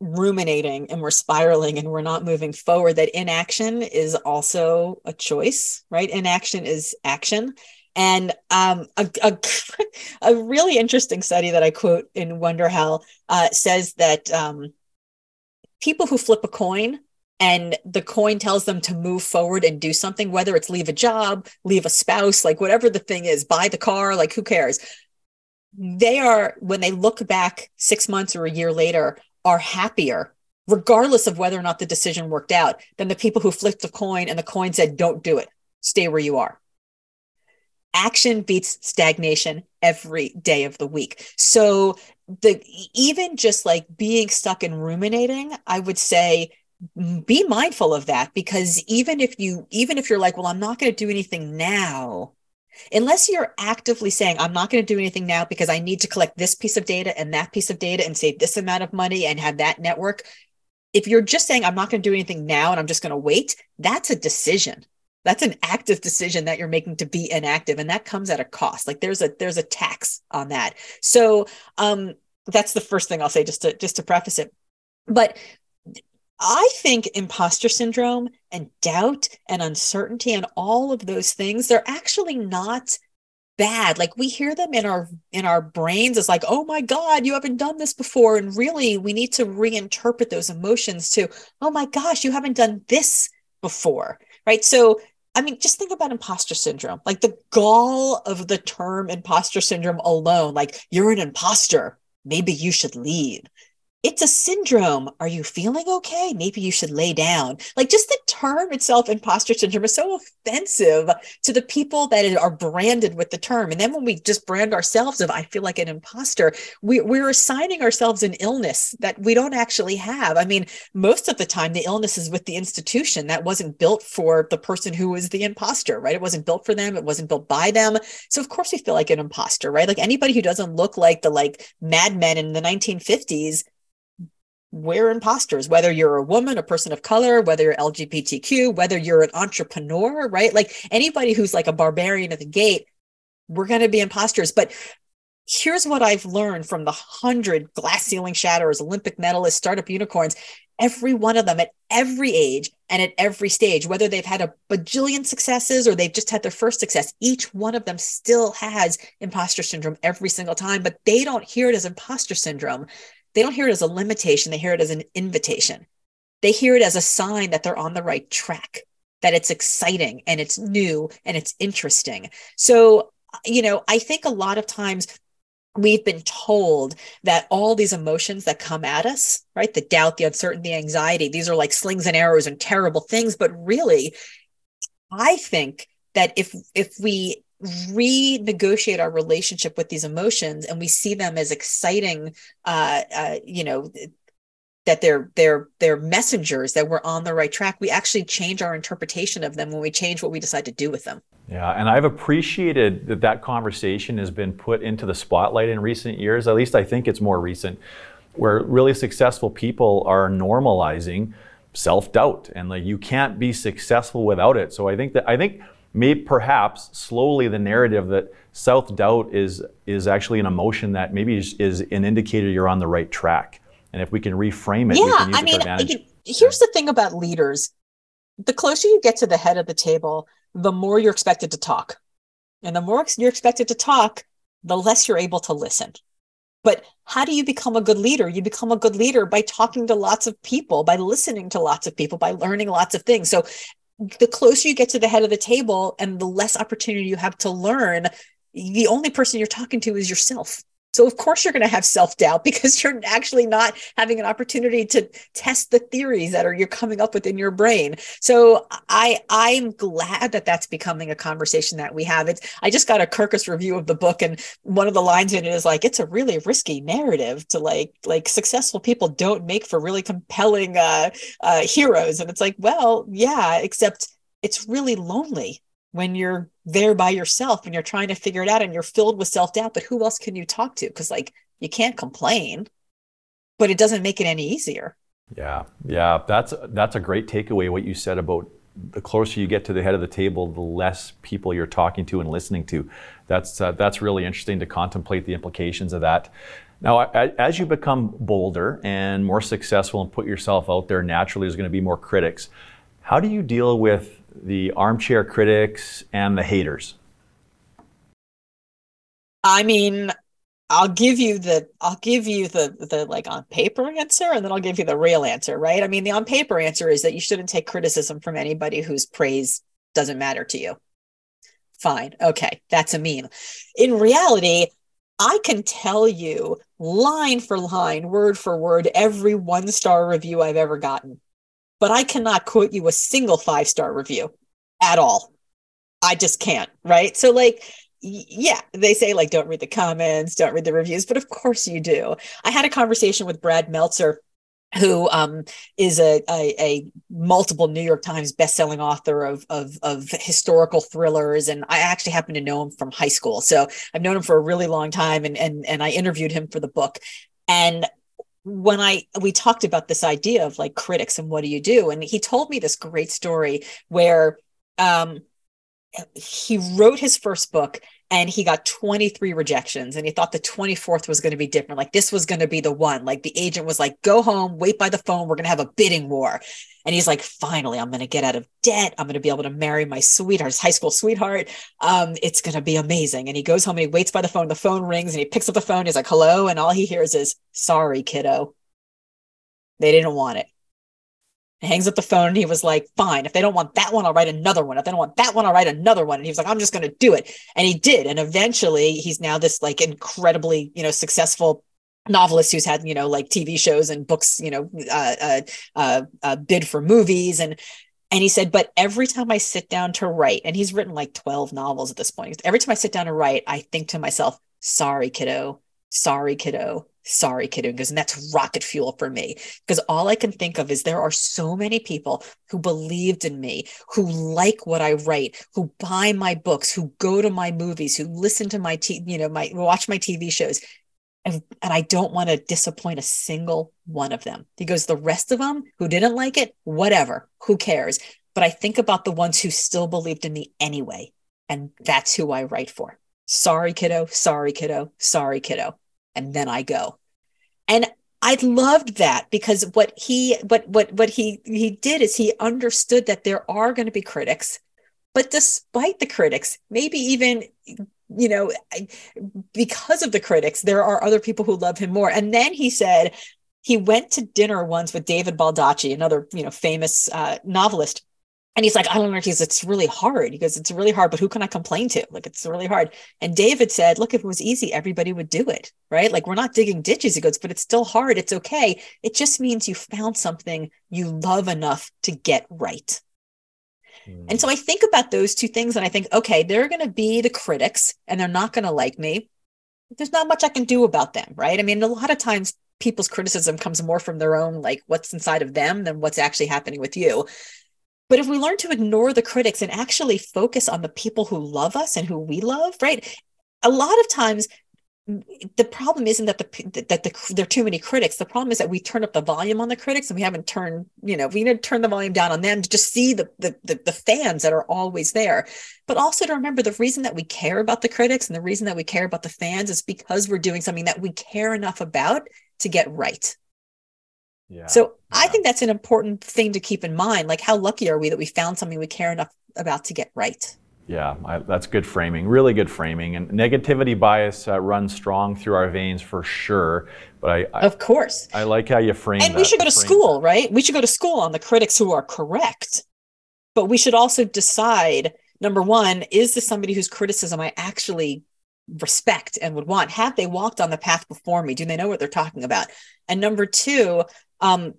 ruminating and we're spiraling and we're not moving forward, that inaction is also a choice, right? Inaction is action. And um, a, a, a, really interesting study that I quote in Wonderhell uh, says that um, people who flip a coin and the coin tells them to move forward and do something, whether it's leave a job, leave a spouse, like whatever the thing is, buy the car, like who cares? They are, when they look back six months or a year later, are happier, regardless of whether or not the decision worked out, than the people who flipped the coin and the coin said, don't do it, stay where you are action beats stagnation every day of the week. So the even just like being stuck and ruminating, I would say be mindful of that because even if you even if you're like, well, I'm not going to do anything now, unless you're actively saying i'm not going to do anything now because i need to collect this piece of data and that piece of data and save this amount of money and have that network if you're just saying i'm not going to do anything now and i'm just going to wait that's a decision that's an active decision that you're making to be inactive and that comes at a cost like there's a there's a tax on that so um that's the first thing i'll say just to just to preface it but I think imposter syndrome and doubt and uncertainty and all of those things, they're actually not bad. Like we hear them in our in our brains as like, oh my God, you haven't done this before. And really we need to reinterpret those emotions to, oh my gosh, you haven't done this before. Right. So I mean, just think about imposter syndrome, like the gall of the term imposter syndrome alone. Like, you're an imposter. Maybe you should leave it's a syndrome. Are you feeling okay? Maybe you should lay down. Like just the term itself, imposter syndrome, is so offensive to the people that are branded with the term. And then when we just brand ourselves of, I feel like an imposter, we, we're assigning ourselves an illness that we don't actually have. I mean, most of the time, the illness is with the institution that wasn't built for the person who was the imposter, right? It wasn't built for them. It wasn't built by them. So of course we feel like an imposter, right? Like anybody who doesn't look like the like madmen in the 1950s we're imposters, whether you're a woman, a person of color, whether you're LGBTQ, whether you're an entrepreneur, right? Like anybody who's like a barbarian at the gate, we're going to be imposters. But here's what I've learned from the hundred glass ceiling shatterers, Olympic medalists, startup unicorns. Every one of them at every age and at every stage, whether they've had a bajillion successes or they've just had their first success, each one of them still has imposter syndrome every single time, but they don't hear it as imposter syndrome they don't hear it as a limitation, they hear it as an invitation. They hear it as a sign that they're on the right track, that it's exciting and it's new and it's interesting. So, you know, I think a lot of times we've been told that all these emotions that come at us, right? The doubt, the uncertainty, anxiety, these are like slings and arrows and terrible things. But really, I think that if if we renegotiate our relationship with these emotions and we see them as exciting uh, uh, you know that they're they're they're messengers that we're on the right track. We actually change our interpretation of them when we change what we decide to do with them. Yeah and i've appreciated that that conversation has been put into the spotlight in recent years. At least i think it's more recent where really successful people are normalizing self-doubt and like you can't be successful without it. So i think that i think maybe perhaps slowly the narrative that self-doubt is is actually an emotion that maybe is, is an indicator you're on the right track. And if we can reframe it, yeah, I mean, here's the thing about leaders: the closer you get to the head of the table, the more you're expected to talk, and the more you're expected to talk, the less you're able to listen. But how do you become a good leader? You become a good leader by talking to lots of people, by listening to lots of people, by learning lots of things. So the closer you get to the head of the table and the less opportunity you have to learn, the only person you're talking to is yourself. So of course you're going to have self-doubt because you're actually not having an opportunity to test the theories that are you're coming up with in your brain. So I I'm glad that that's becoming a conversation that we have. It's I just got a Kirkus review of the book and one of the lines in it is like it's a really risky narrative to like like successful people don't make for really compelling uh, uh heroes and it's like well yeah except it's really lonely when you're there by yourself and you're trying to figure it out and you're filled with self-doubt but who else can you talk to? Because like you can't complain but it doesn't make it any easier. Yeah yeah that's that's a great takeaway what you said about the closer you get to the head of the table the less people you're talking to and listening to. That's uh, that's really interesting to contemplate the implications of that. Now, as you become bolder and more successful and put yourself out there, naturally there's going to be more critics. How do you deal with the armchair critics and the haters? I mean, I'll give you the I'll give you the the like on paper answer and then I'll give you the real answer, right? I mean, the on paper answer is that you shouldn't take criticism from anybody whose praise doesn't matter to you. Fine. Okay, that's a meme. In reality, I can tell you line for line, word for word every one star review I've ever gotten but I cannot quote you a single five star review at all. I just can't. Right. So, like, yeah, they say, like, don't read the comments, don't read the reviews, but of course you do. I had a conversation with Brad Meltzer who um, is a, a, a, multiple New York Times bestselling author of, of, of historical thrillers, and I actually happen to know him from high school. So I've known him for a really long time, and and and I interviewed him for the book. And when I we talked about this idea of like critics and what do you do, and he told me this great story where um, he wrote his first book and he got 23 rejections and he thought the 24th was going to be different like this was going to be the one. Like the agent was like go home wait by the phone we're going to have a bidding war. And he's like finally i'm going to get out of debt. I'm going to be able to marry my sweetheart his high school sweetheart. Um, it's going to be amazing. And he goes home and he waits by the phone the phone rings and he picks up the phone he's like hello? And all he hears is sorry kiddo. They didn't want it hangs up the phone and he was like, fine, if they don't want that one, I'll write another one. If they don't want that one, I'll write another one. And he was like, I'm just going to do it. And he did. And eventually he's now this like incredibly, you know, successful novelist who's had, you know, like TV shows and books, you know, uh, uh, uh, uh, bid for movies. And, and he said, but every time I sit down to write, and he's written like 12 novels at this point, every time I sit down to write, I think to myself, sorry, kiddo, sorry, kiddo, sorry kiddo Because that's rocket fuel for me because all i can think of is there are so many people who believed in me who like what i write who buy my books who go to my movies who listen to my t- you know my watch my tv shows And, and I don't want to disappoint a single one of them. He goes, the rest of them who didn't like it, whatever, who cares? But I think about the ones who still believed in me anyway. And that's who I write for. Sorry, kiddo. Sorry, kiddo. Sorry, kiddo. And then I go. And I loved that because what he what what what he he did is he understood that there are going to be critics, but despite the critics, maybe even you know because of the critics, there are other people who love him more. And then he said he went to dinner once with David Baldacci, another you know famous uh, novelist, and he's like, I don't know. He's, it's really hard. He goes, it's really hard, but who can I complain to? Like, it's really hard. And David said, look, if it was easy, everybody would do it. Right. Like, we're not digging ditches. He goes, but it's still hard. It's okay. It just means you found something you love enough to get right. Mm. And so I think about those two things and I think, okay, they're going to be the critics and they're not going to like me. There's not much I can do about them. Right. I mean, a lot of times people's criticism comes more from their own, like what's inside of them than what's actually happening with you. But if we learn to ignore the critics and actually focus on the people who love us and who we love, right? A lot of times the problem isn't that the that the, there are too many critics. The problem is that we turn up the volume on the critics and we haven't turned, you know, we need to turn the volume down on them to just see the, the the the fans that are always there. But also to remember the reason that we care about the critics and the reason that we care about the fans is because we're doing something that we care enough about to get right. Yeah. So yeah. I think that's an important thing to keep in mind. Like, how lucky are we that we found something we care enough about to get right? Yeah, I, that's good framing. Really good framing. And negativity bias uh, runs strong through our veins for sure. But I, I of course, I like how you frame. And that, we should go to school, that. right? We should go to school on the critics who are correct. But we should also decide number one, is this somebody whose criticism I actually respect and would want? Have they walked on the path before me? Do they know what they're talking about? And number two, um,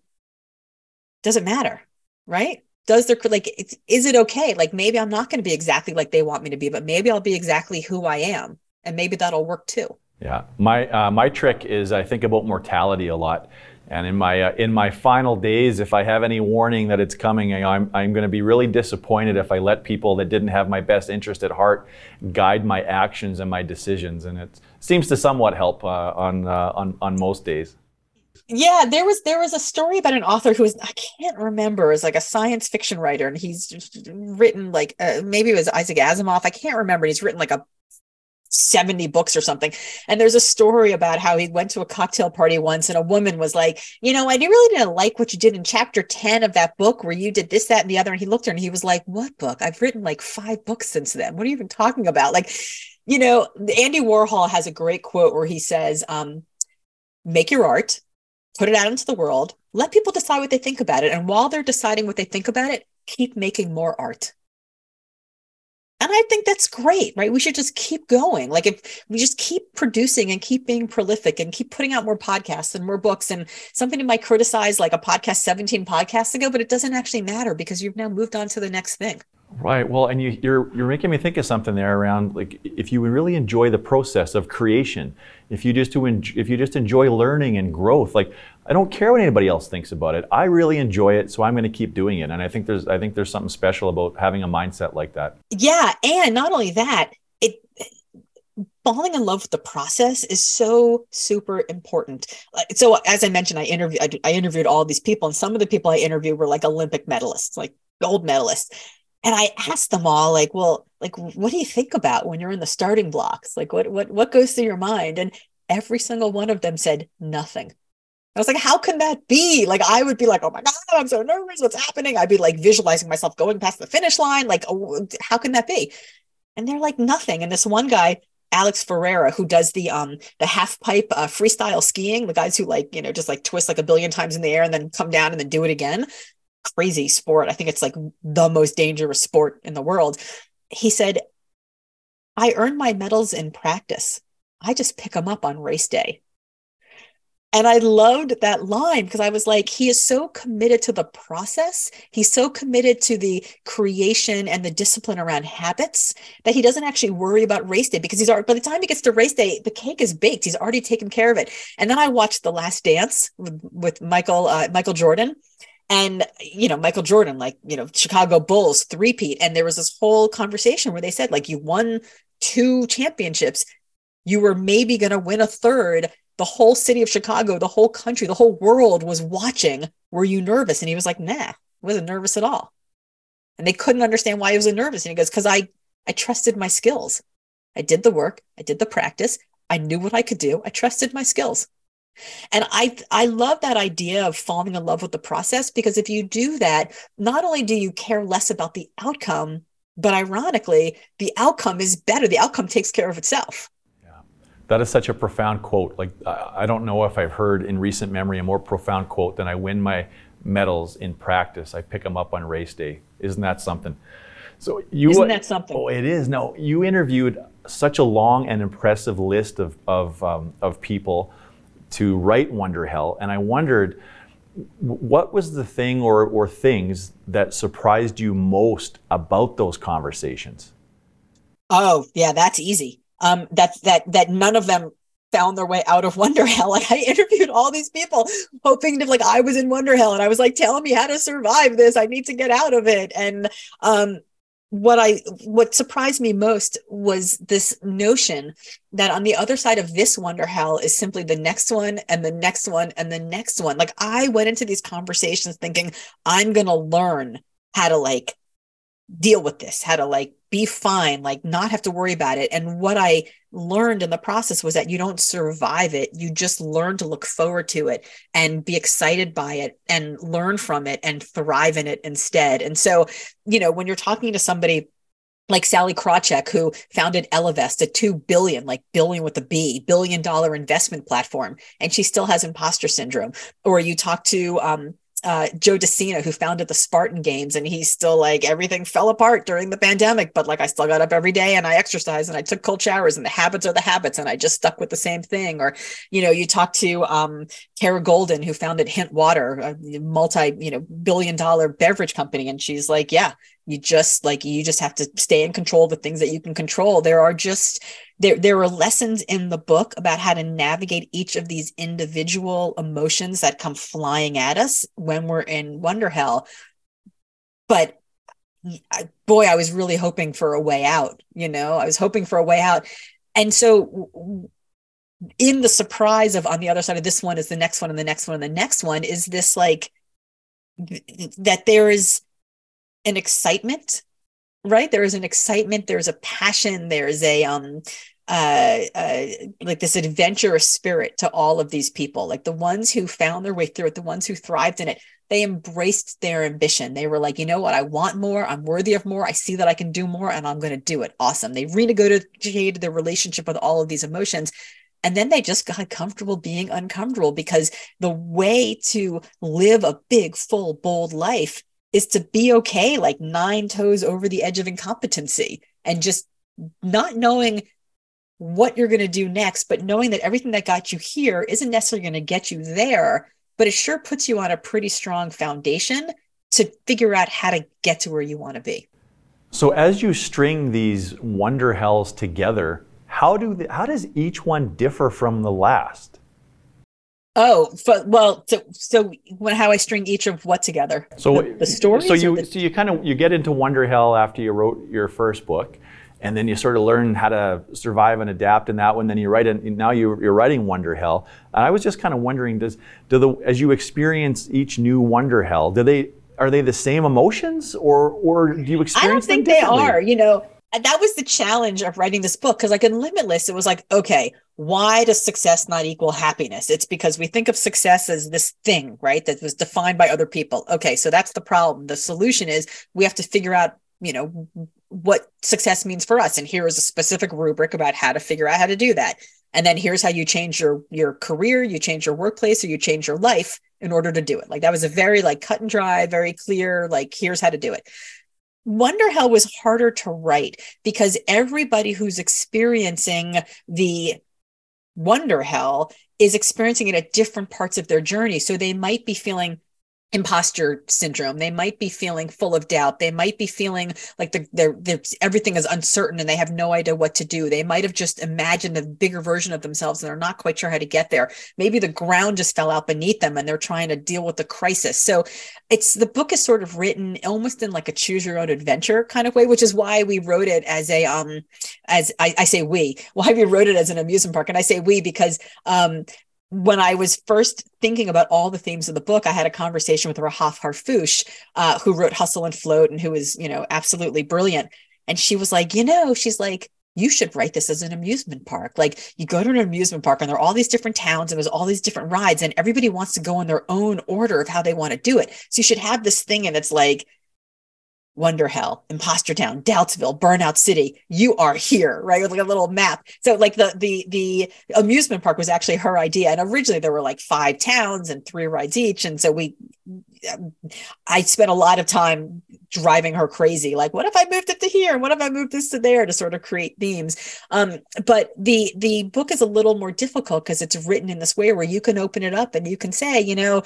does it matter, right? Does there like is it okay? Like maybe I'm not going to be exactly like they want me to be, but maybe I'll be exactly who I am, and maybe that'll work too. Yeah, my uh, my trick is I think about mortality a lot. And in my uh, in my final days, if I have any warning that it's coming, I'm I'm going to be really disappointed if I let people that didn't have my best interest at heart guide my actions and my decisions. And it seems to somewhat help uh, on uh, on on most days yeah there was there was a story about an author who was i can't remember is like a science fiction writer and he's written like uh, maybe it was isaac asimov i can't remember he's written like a 70 books or something. And there's a story about how he went to a cocktail party once and a woman was like, You know, I really didn't like what you did in chapter 10 of that book where you did this, that, and the other. And he looked at her and he was like, What book? I've written like five books since then. What are you even talking about? Like, you know, Andy Warhol has a great quote where he says, um, Make your art, put it out into the world, let people decide what they think about it. And while they're deciding what they think about it, keep making more art. And I think that's great, right? We should just keep going. Like if we just keep producing and keep being prolific and keep putting out more podcasts and more books and something might criticize like a podcast 17 podcasts ago, but it doesn't actually matter because you've now moved on to the next thing. Right. Well, and you, you're, you're making me think of something there around like if you really enjoy the process of creation, if you just to enjoy, if you just enjoy learning and growth, like I don't care what anybody else thinks about it. I really enjoy it, so I'm going to keep doing it. And I think there's I think there's something special about having a mindset like that. Yeah, and not only that, it falling in love with the process is so super important. So as I mentioned, I interviewed I, I interviewed all these people, and some of the people I interviewed were like Olympic medalists, like gold medalists. And I asked them all, like, well, like, what do you think about when you're in the starting blocks? Like, what what what goes through your mind? And every single one of them said nothing. I was like, how can that be? Like, I would be like, oh my God, I'm so nervous. What's happening? I'd be like visualizing myself going past the finish line. Like, oh, how can that be? And they're like, nothing. And this one guy, Alex Ferreira, who does the um the half pipe uh, freestyle skiing, the guys who like, you know, just like twist like a billion times in the air and then come down and then do it again. Crazy sport. I think it's like the most dangerous sport in the world. He said, I earn my medals in practice. I just pick them up on race day. And I loved that line because I was like, he is so committed to the process. He's so committed to the creation and the discipline around habits that he doesn't actually worry about race day because he's already, by the time he gets to race day, the cake is baked. He's already taken care of it. And then I watched The Last Dance with, with Michael, uh, Michael Jordan. And, you know, Michael Jordan, like, you know, Chicago Bulls three-peat. And there was this whole conversation where they said, like, you won two championships. You were maybe going to win a third the whole city of Chicago, the whole country, the whole world was watching. Were you nervous? And he was like, nah, wasn't nervous at all. And they couldn't understand why he was nervous. And he goes, because I, I trusted my skills. I did the work, I did the practice, I knew what I could do, I trusted my skills. And I I love that idea of falling in love with the process because if you do that, not only do you care less about the outcome, but ironically, the outcome is better. The outcome takes care of itself. Yeah. That is such a profound quote. Like I don't know if I've heard in recent memory a more profound quote than I win my medals in practice. I pick them up on race day. Isn't that something? So you Isn't that something? Oh, it is. No, you interviewed such a long and impressive list of of, um, of people to write Wonderhell, and I wondered what was the thing or, or things that surprised you most about those conversations? Oh, yeah, that's easy. Um, that that that none of them found their way out of Wonderhell. Like I interviewed all these people hoping to like I was in Wonderhell and I was like, tell me how to survive this. I need to get out of it. And um what I what surprised me most was this notion that on the other side of this Wonderhell is simply the next one and the next one and the next one. Like I went into these conversations thinking I'm going to learn how to like deal with this, how to like be fine, like not have to worry about it. And what I learned in the process was that you don't survive it. You just learn to look forward to it and be excited by it and learn from it and thrive in it instead. And so, you know, when you're talking to somebody like Sallie Krawcheck, who founded Ellevest, a two billion, like billion with a B, billion dollar investment platform, and she still has imposter syndrome. Or you talk to um, uh, Joe De Sena, who founded the Spartan Games, and he's still like everything fell apart during the pandemic, but like I still got up every day and I exercised and I took cold showers, and the habits are the habits, and I just stuck with the same thing. Or, you know, you talk to um, Kara Goldin, who founded Hint Water, a multi, you know, billion dollar beverage company, and she's like, yeah, you just like you just have to stay in control of the things that you can control. There are just there there are lessons in the book about how to navigate each of these individual emotions that come flying at us when we're in Wonderhell. But boy i was really hoping for a way out you know? I was hoping for a way out. And so in the surprise of on the other side of this one is the next one and the next one and the next one is this like that there is an excitement right? There is an excitement there's a passion there's a um uh, uh, like this adventurous spirit to all of these people. Like the ones who found their way through it the ones who thrived in it they embraced their ambition. They were like you know what? I want more. I'm worthy of more. I see that i can do more and i'm going to do it. Awesome. They renegotiated their relationship with all of these emotions and then they just got comfortable being uncomfortable because the way to live a big full bold life is to be okay, like nine toes over the edge of incompetency and just not knowing what you're going to do next, but knowing that everything that got you here isn't necessarily going to get you there, but it sure puts you on a pretty strong foundation to figure out how to get to where you want to be. So as you string these Wonderhells together, how do the, how does each one differ from the last? Oh, well, so so when how I string each of what together? So the, the stories. So you the... so you kind of you get into Wonderhell after you wrote your first book, and then you sort of learn how to survive and adapt in that one. Then you write it. Now you, you're writing Wonderhell, and I was just kind of wondering, does do the as you experience each new Wonderhell, do they are they the same emotions, or or do you experience? I don't think they are. You know, and that was the challenge of writing this book because like in limitless it was like okay why does success not equal happiness? It's because we think of success as this thing right that was defined by other people. Okay so that's the problem. The solution is we have to figure out you know what success means for us. And here is a specific rubric about how to figure out how to do that. And then here's how you change your your career you change your workplace or you change your life in order to do it. Like that was a very like cut and dry very clear like here's how to do it Wonderhell was harder to write because everybody who's experiencing the Wonderhell is experiencing it at different parts of their journey. So they might be feeling imposter syndrome. They might be feeling full of doubt. They might be feeling like they're, they're, they're, everything is uncertain and they have no idea what to do. They might have just imagined a bigger version of themselves and they're not quite sure how to get there. Maybe the ground just fell out beneath them and they're trying to deal with the crisis. So it's the book is sort of written almost in like a choose your own adventure kind of way which is why we wrote it as a um as i, I say we why we wrote it as an amusement park. And i say we because um when I was first thinking about all the themes of the book, I had a conversation with Rahaf Harfoush, uh, who wrote Hustle and Float and who was, you know, absolutely brilliant. And she was like, you know, she's like, you should write this as an amusement park. Like you go to an amusement park and there are all these different towns and there's all these different rides and everybody wants to go in their own order of how they want to do it. So you should have this thing and it's like Wonderhell, Imposter Town, Doubtsville, Burnout City. You are here, right? With like a little map. So like the the the amusement park was actually her idea, and originally there were like five towns and three rides each, and so we, I spent a lot of time driving her crazy. Like, what if I moved it to here? What if I moved this to there to sort of create themes? Um, but the the book is a little more difficult because it's written in this way where you can open it up and you can say, you know,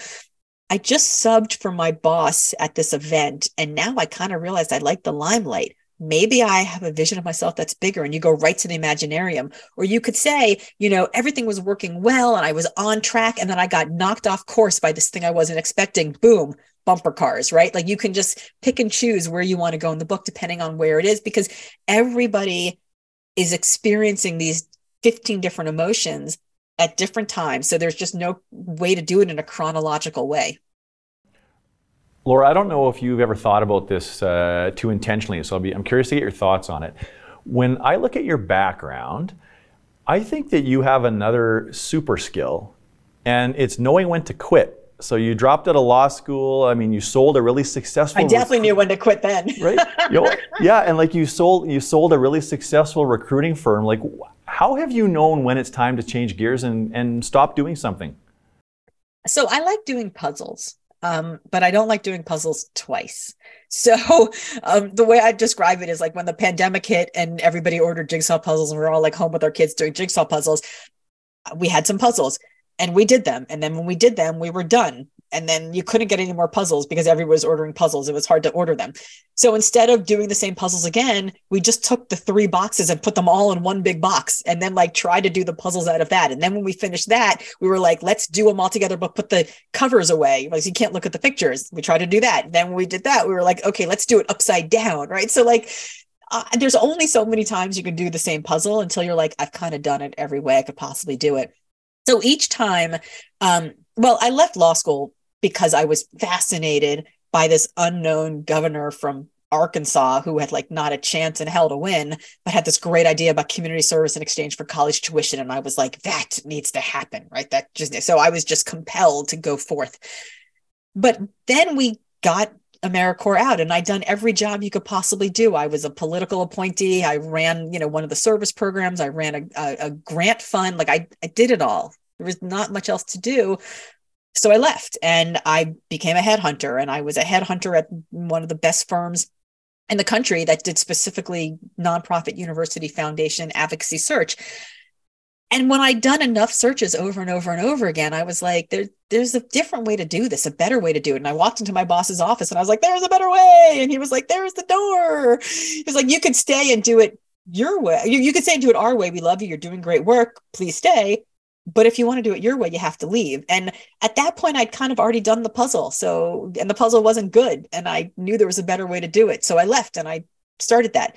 I just subbed for my boss at this event. And now I kind of realized I like the limelight. Maybe I have a vision of myself that's bigger, and you go right to the Imaginarium. Or you could say, you know, everything was working well and I was on track, and then I got knocked off course by this thing I wasn't expecting. Boom, bumper cars, right? Like you can just pick and choose where you want to go in the book, depending on where it is, because everybody is experiencing these 15 different emotions at different times. So there's just no way to do it in a chronological way. Laura, I don't know if you've ever thought about this uh, too intentionally, so be, I'm curious to get your thoughts on it. When I look at your background, I think that you have another super skill, and it's knowing when to quit. So you dropped out of law school. I mean, you sold a really successful. I definitely knew when to quit then. right? You know, yeah, and like you sold, you sold a really successful recruiting firm. Like, how have you known when it's time to change gears and, and stop doing something? So I like doing puzzles, um, but I don't like doing puzzles twice. So um, the way I describe it is like when the pandemic hit and everybody ordered jigsaw puzzles and we are all like home with our kids doing jigsaw puzzles, we had some puzzles and we did them. And then when we did them, we were done and then you couldn't get any more puzzles because everyone was ordering puzzles. It was hard to order them. So instead of doing the same puzzles again, we just took the three boxes and put them all in one big box and then like try to do the puzzles out of that. And then when we finished that, we were like, let's do them all together, but put the covers away. Like you can't look at the pictures. We tried to do that. Then when we did that, we were like, okay, let's do it upside down. Right. So like uh, there's only so many times you can do the same puzzle until you're like, I've kind of done it every way I could possibly do it. So each time, um, well, I left law school because I was fascinated by this unknown governor from Arkansas who had like not a chance in hell to win, but had this great idea about community service in exchange for college tuition. And I was like, that needs to happen, right? That just so I was just compelled to go forth. But then we got AmeriCorps out and I'd done every job you could possibly do. I was a political appointee. I ran, you know, one of the service programs. I ran a, a, a grant fund. Like I, I did it all. There was not much else to do so I left and I became a headhunter and I was a headhunter at one of the best firms in the country that did specifically nonprofit university foundation advocacy search. And when I'd done enough searches over and over and over again, I was like, there, there's a different way to do this, a better way to do it. And I walked into my boss's office and I was like, there's a better way. And he was like, there's the door. He was like, you could stay and do it your way. You, you could and do it our way. We love you. You're doing great work. Please stay but if you want to do it your way you have to leave. And at that point i'd kind of already done the puzzle. So and the puzzle wasn't good and i knew there was a better way to do it. So i left and i started that.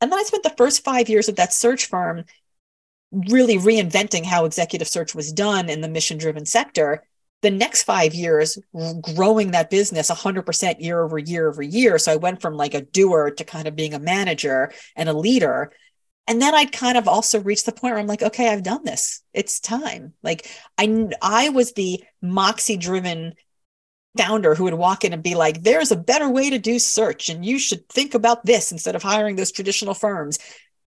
And then i spent the first five years of that search firm really reinventing how executive search was done in the mission driven sector. The next five years growing that business 100% year over year over year. So i went from like a doer to kind of being a manager and a leader and then I'd kind of also reach the point where I'm like, okay, I've done this. It's time. Like I, I was the moxie driven founder who would walk in and be like, there's a better way to do search and you should think about this instead of hiring those traditional firms.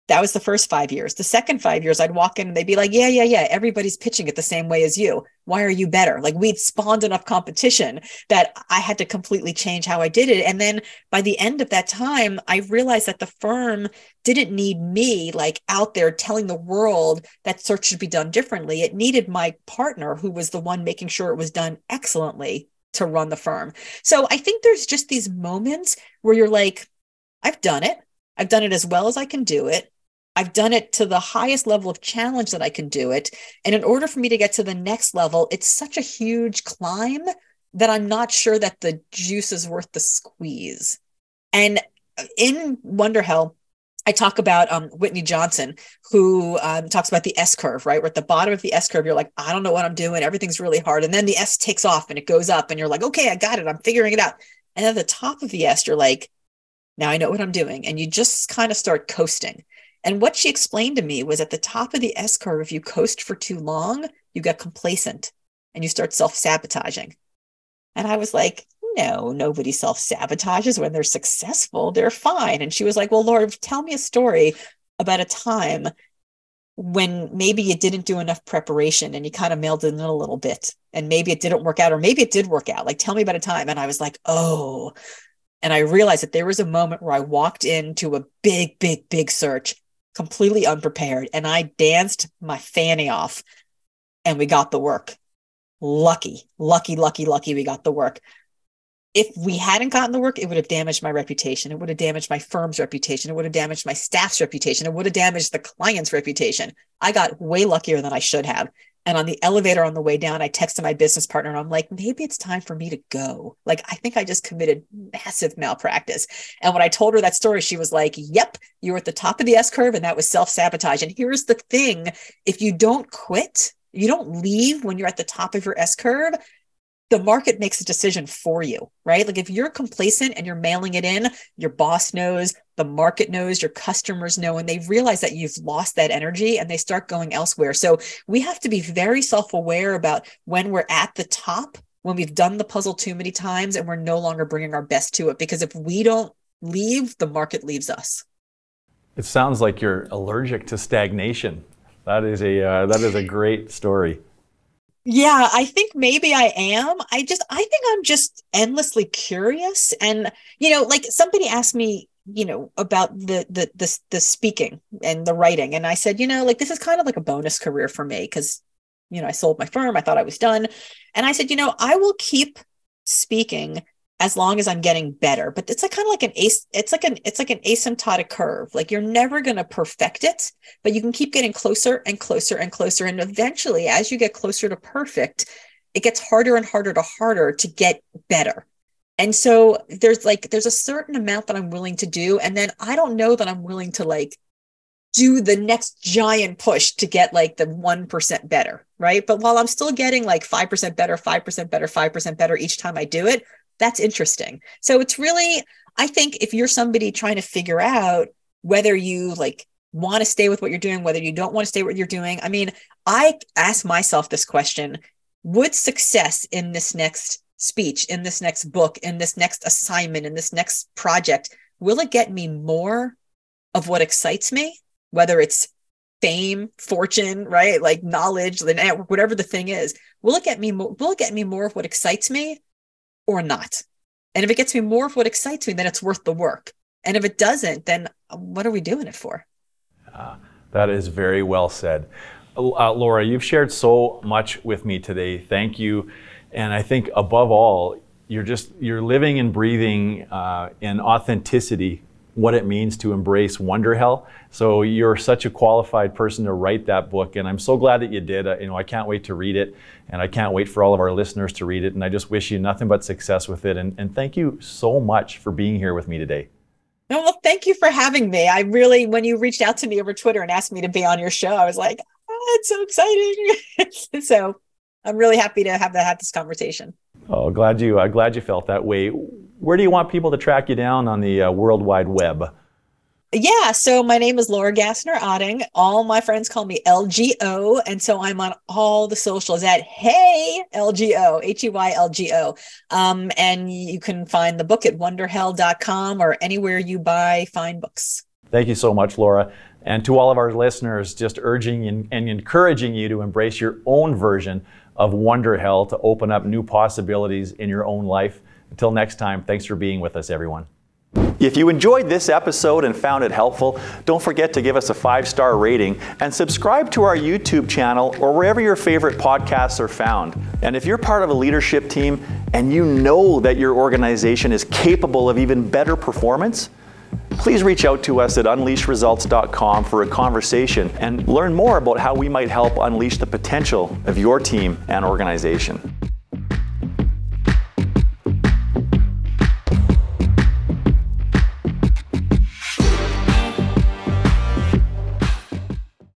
That was the first five years. The second five years, I'd walk in and they'd be like, yeah, yeah, yeah, everybody's pitching it the same way as you. Why are you better? Like we'd spawned enough competition that I had to completely change how I did it. And then by the end of that time, I realized that the firm didn't need me like out there telling the world that search should be done differently. It needed my partner who was the one making sure it was done excellently to run the firm. So I think there's just these moments where you're like, I've done it. I've done it as well as I can do it. I've done it to the highest level of challenge that I can do it. And in order for me to get to the next level, it's such a huge climb that I'm not sure that the juice is worth the squeeze. And in Wonderhell, I talk about um, Whitney Johnson, who um, talks about the S curve, right? We're at the bottom of the S curve. You're like, I don't know what I'm doing. Everything's really hard. And then the S takes off and it goes up, and you're like, okay, I got it. I'm figuring it out. And at the top of the S, you're like, now I know what I'm doing. And you just kind of start coasting. And what she explained to me was at the top of the S curve, if you coast for too long, you get complacent and you start self sabotaging. And I was like, no, nobody self sabotages when they're successful. They're fine. And she was like, Well, Laura, tell me a story about a time when maybe you didn't do enough preparation and you kind of mailed in a little bit and maybe it didn't work out or maybe it did work out. Like, tell me about a time. And I was like, Oh. And I realized that there was a moment where I walked into a big, big, big search completely unprepared and I danced my fanny off and we got the work. Lucky, lucky, lucky, lucky we got the work if we hadn't gotten the work, it would have damaged my reputation. It would have damaged my firm's reputation. It would have damaged my staff's reputation. It would have damaged the client's reputation. I got way luckier than I should have. And on the elevator on the way down, I texted my business partner and I'm like, maybe it's time for me to go. Like, I think I just committed massive malpractice. And when I told her that story, she was like, yep, you were at the top of the S curve and that was self sabotage. And here's the thing if you don't quit, you don't leave when you're at the top of your S curve, the market makes a decision for you, right? Like if you're complacent and you're mailing it in, your boss knows, the market knows, your customers know, and they realize that you've lost that energy and they start going elsewhere. So we have to be very self aware about when we're at the top, when we've done the puzzle too many times and we're no longer bringing our best to it. Because if we don't leave, the market leaves us. It sounds like you're allergic to stagnation. That is a uh, that is a great story. Yeah, I think maybe I am. I just I think I'm just endlessly curious and you know, like somebody asked me, you know, about the the the the speaking and the writing and I said, you know, like this is kind of like a bonus career for me cuz you know, I sold my firm, I thought I was done. And I said, you know, I will keep speaking as long as I'm getting better. But it's like kind of like an ace, it's like an it's like an asymptotic curve. Like you're never gonna perfect it, but you can keep getting closer and closer and closer. And eventually, as you get closer to perfect, it gets harder and harder to harder to get better. And so there's like there's a certain amount that I'm willing to do. And then I don't know that I'm willing to like do the next giant push to get like the 1% better, right? But while I'm still getting like 5% better, 5% better, 5% better each time I do it, that's interesting. So it's really, I think if you're somebody trying to figure out whether you like want to stay with what you're doing, whether you don't want to stay with what you're doing, I mean, I ask myself this question Would success in this next speech, in this next book, in this next assignment, in this next project, will it get me more of what excites me? Whether it's fame, fortune, right? Like knowledge, the network, whatever the thing is, will it get me more, will it get me more of what excites me or not. And if it gets me more of what excites me, then it's worth the work. And if it doesn't, then what are we doing it for? Uh, that is very well said. Uh, Laura, you've shared so much with me today. Thank you. And I think above all, you're just you're living and breathing uh, in authenticity what it means to embrace Wonderhell. So you're such a qualified person to write that book, and I'm so glad that you did. Uh, you know, I can't wait to read it, and I can't wait for all of our listeners to read it. And I just wish you nothing but success with it. And, and thank you so much for being here with me today. Well, thank you for having me. I really, when you reached out to me over Twitter and asked me to be on your show, I was like, oh, it's so exciting. so I'm really happy to have that have this conversation. Oh, glad you, uh, glad you felt that way where do you want people to track you down on the uh, World Wide Web? Yeah, so my name is Laura Gassner Otting. All my friends call me LGO, and so I'm on all the socials at Hey LGO, H E Y L G O. Um, and you can find the book at wonderhell.com or anywhere you buy fine books. Thank you so much, Laura. And to all of our listeners, just urging and, and encouraging you to embrace your own version of Wonderhell to open up new possibilities in your own life. Until next time, thanks for being with us, everyone. If you enjoyed this episode and found it helpful, don't forget to give us a five star rating and subscribe to our YouTube channel or wherever your favorite podcasts are found. And if you're part of a leadership team and you know that your organization is capable of even better performance, please reach out to us at unleashresults.com for a conversation and learn more about how we might help unleash the potential of your team and organization.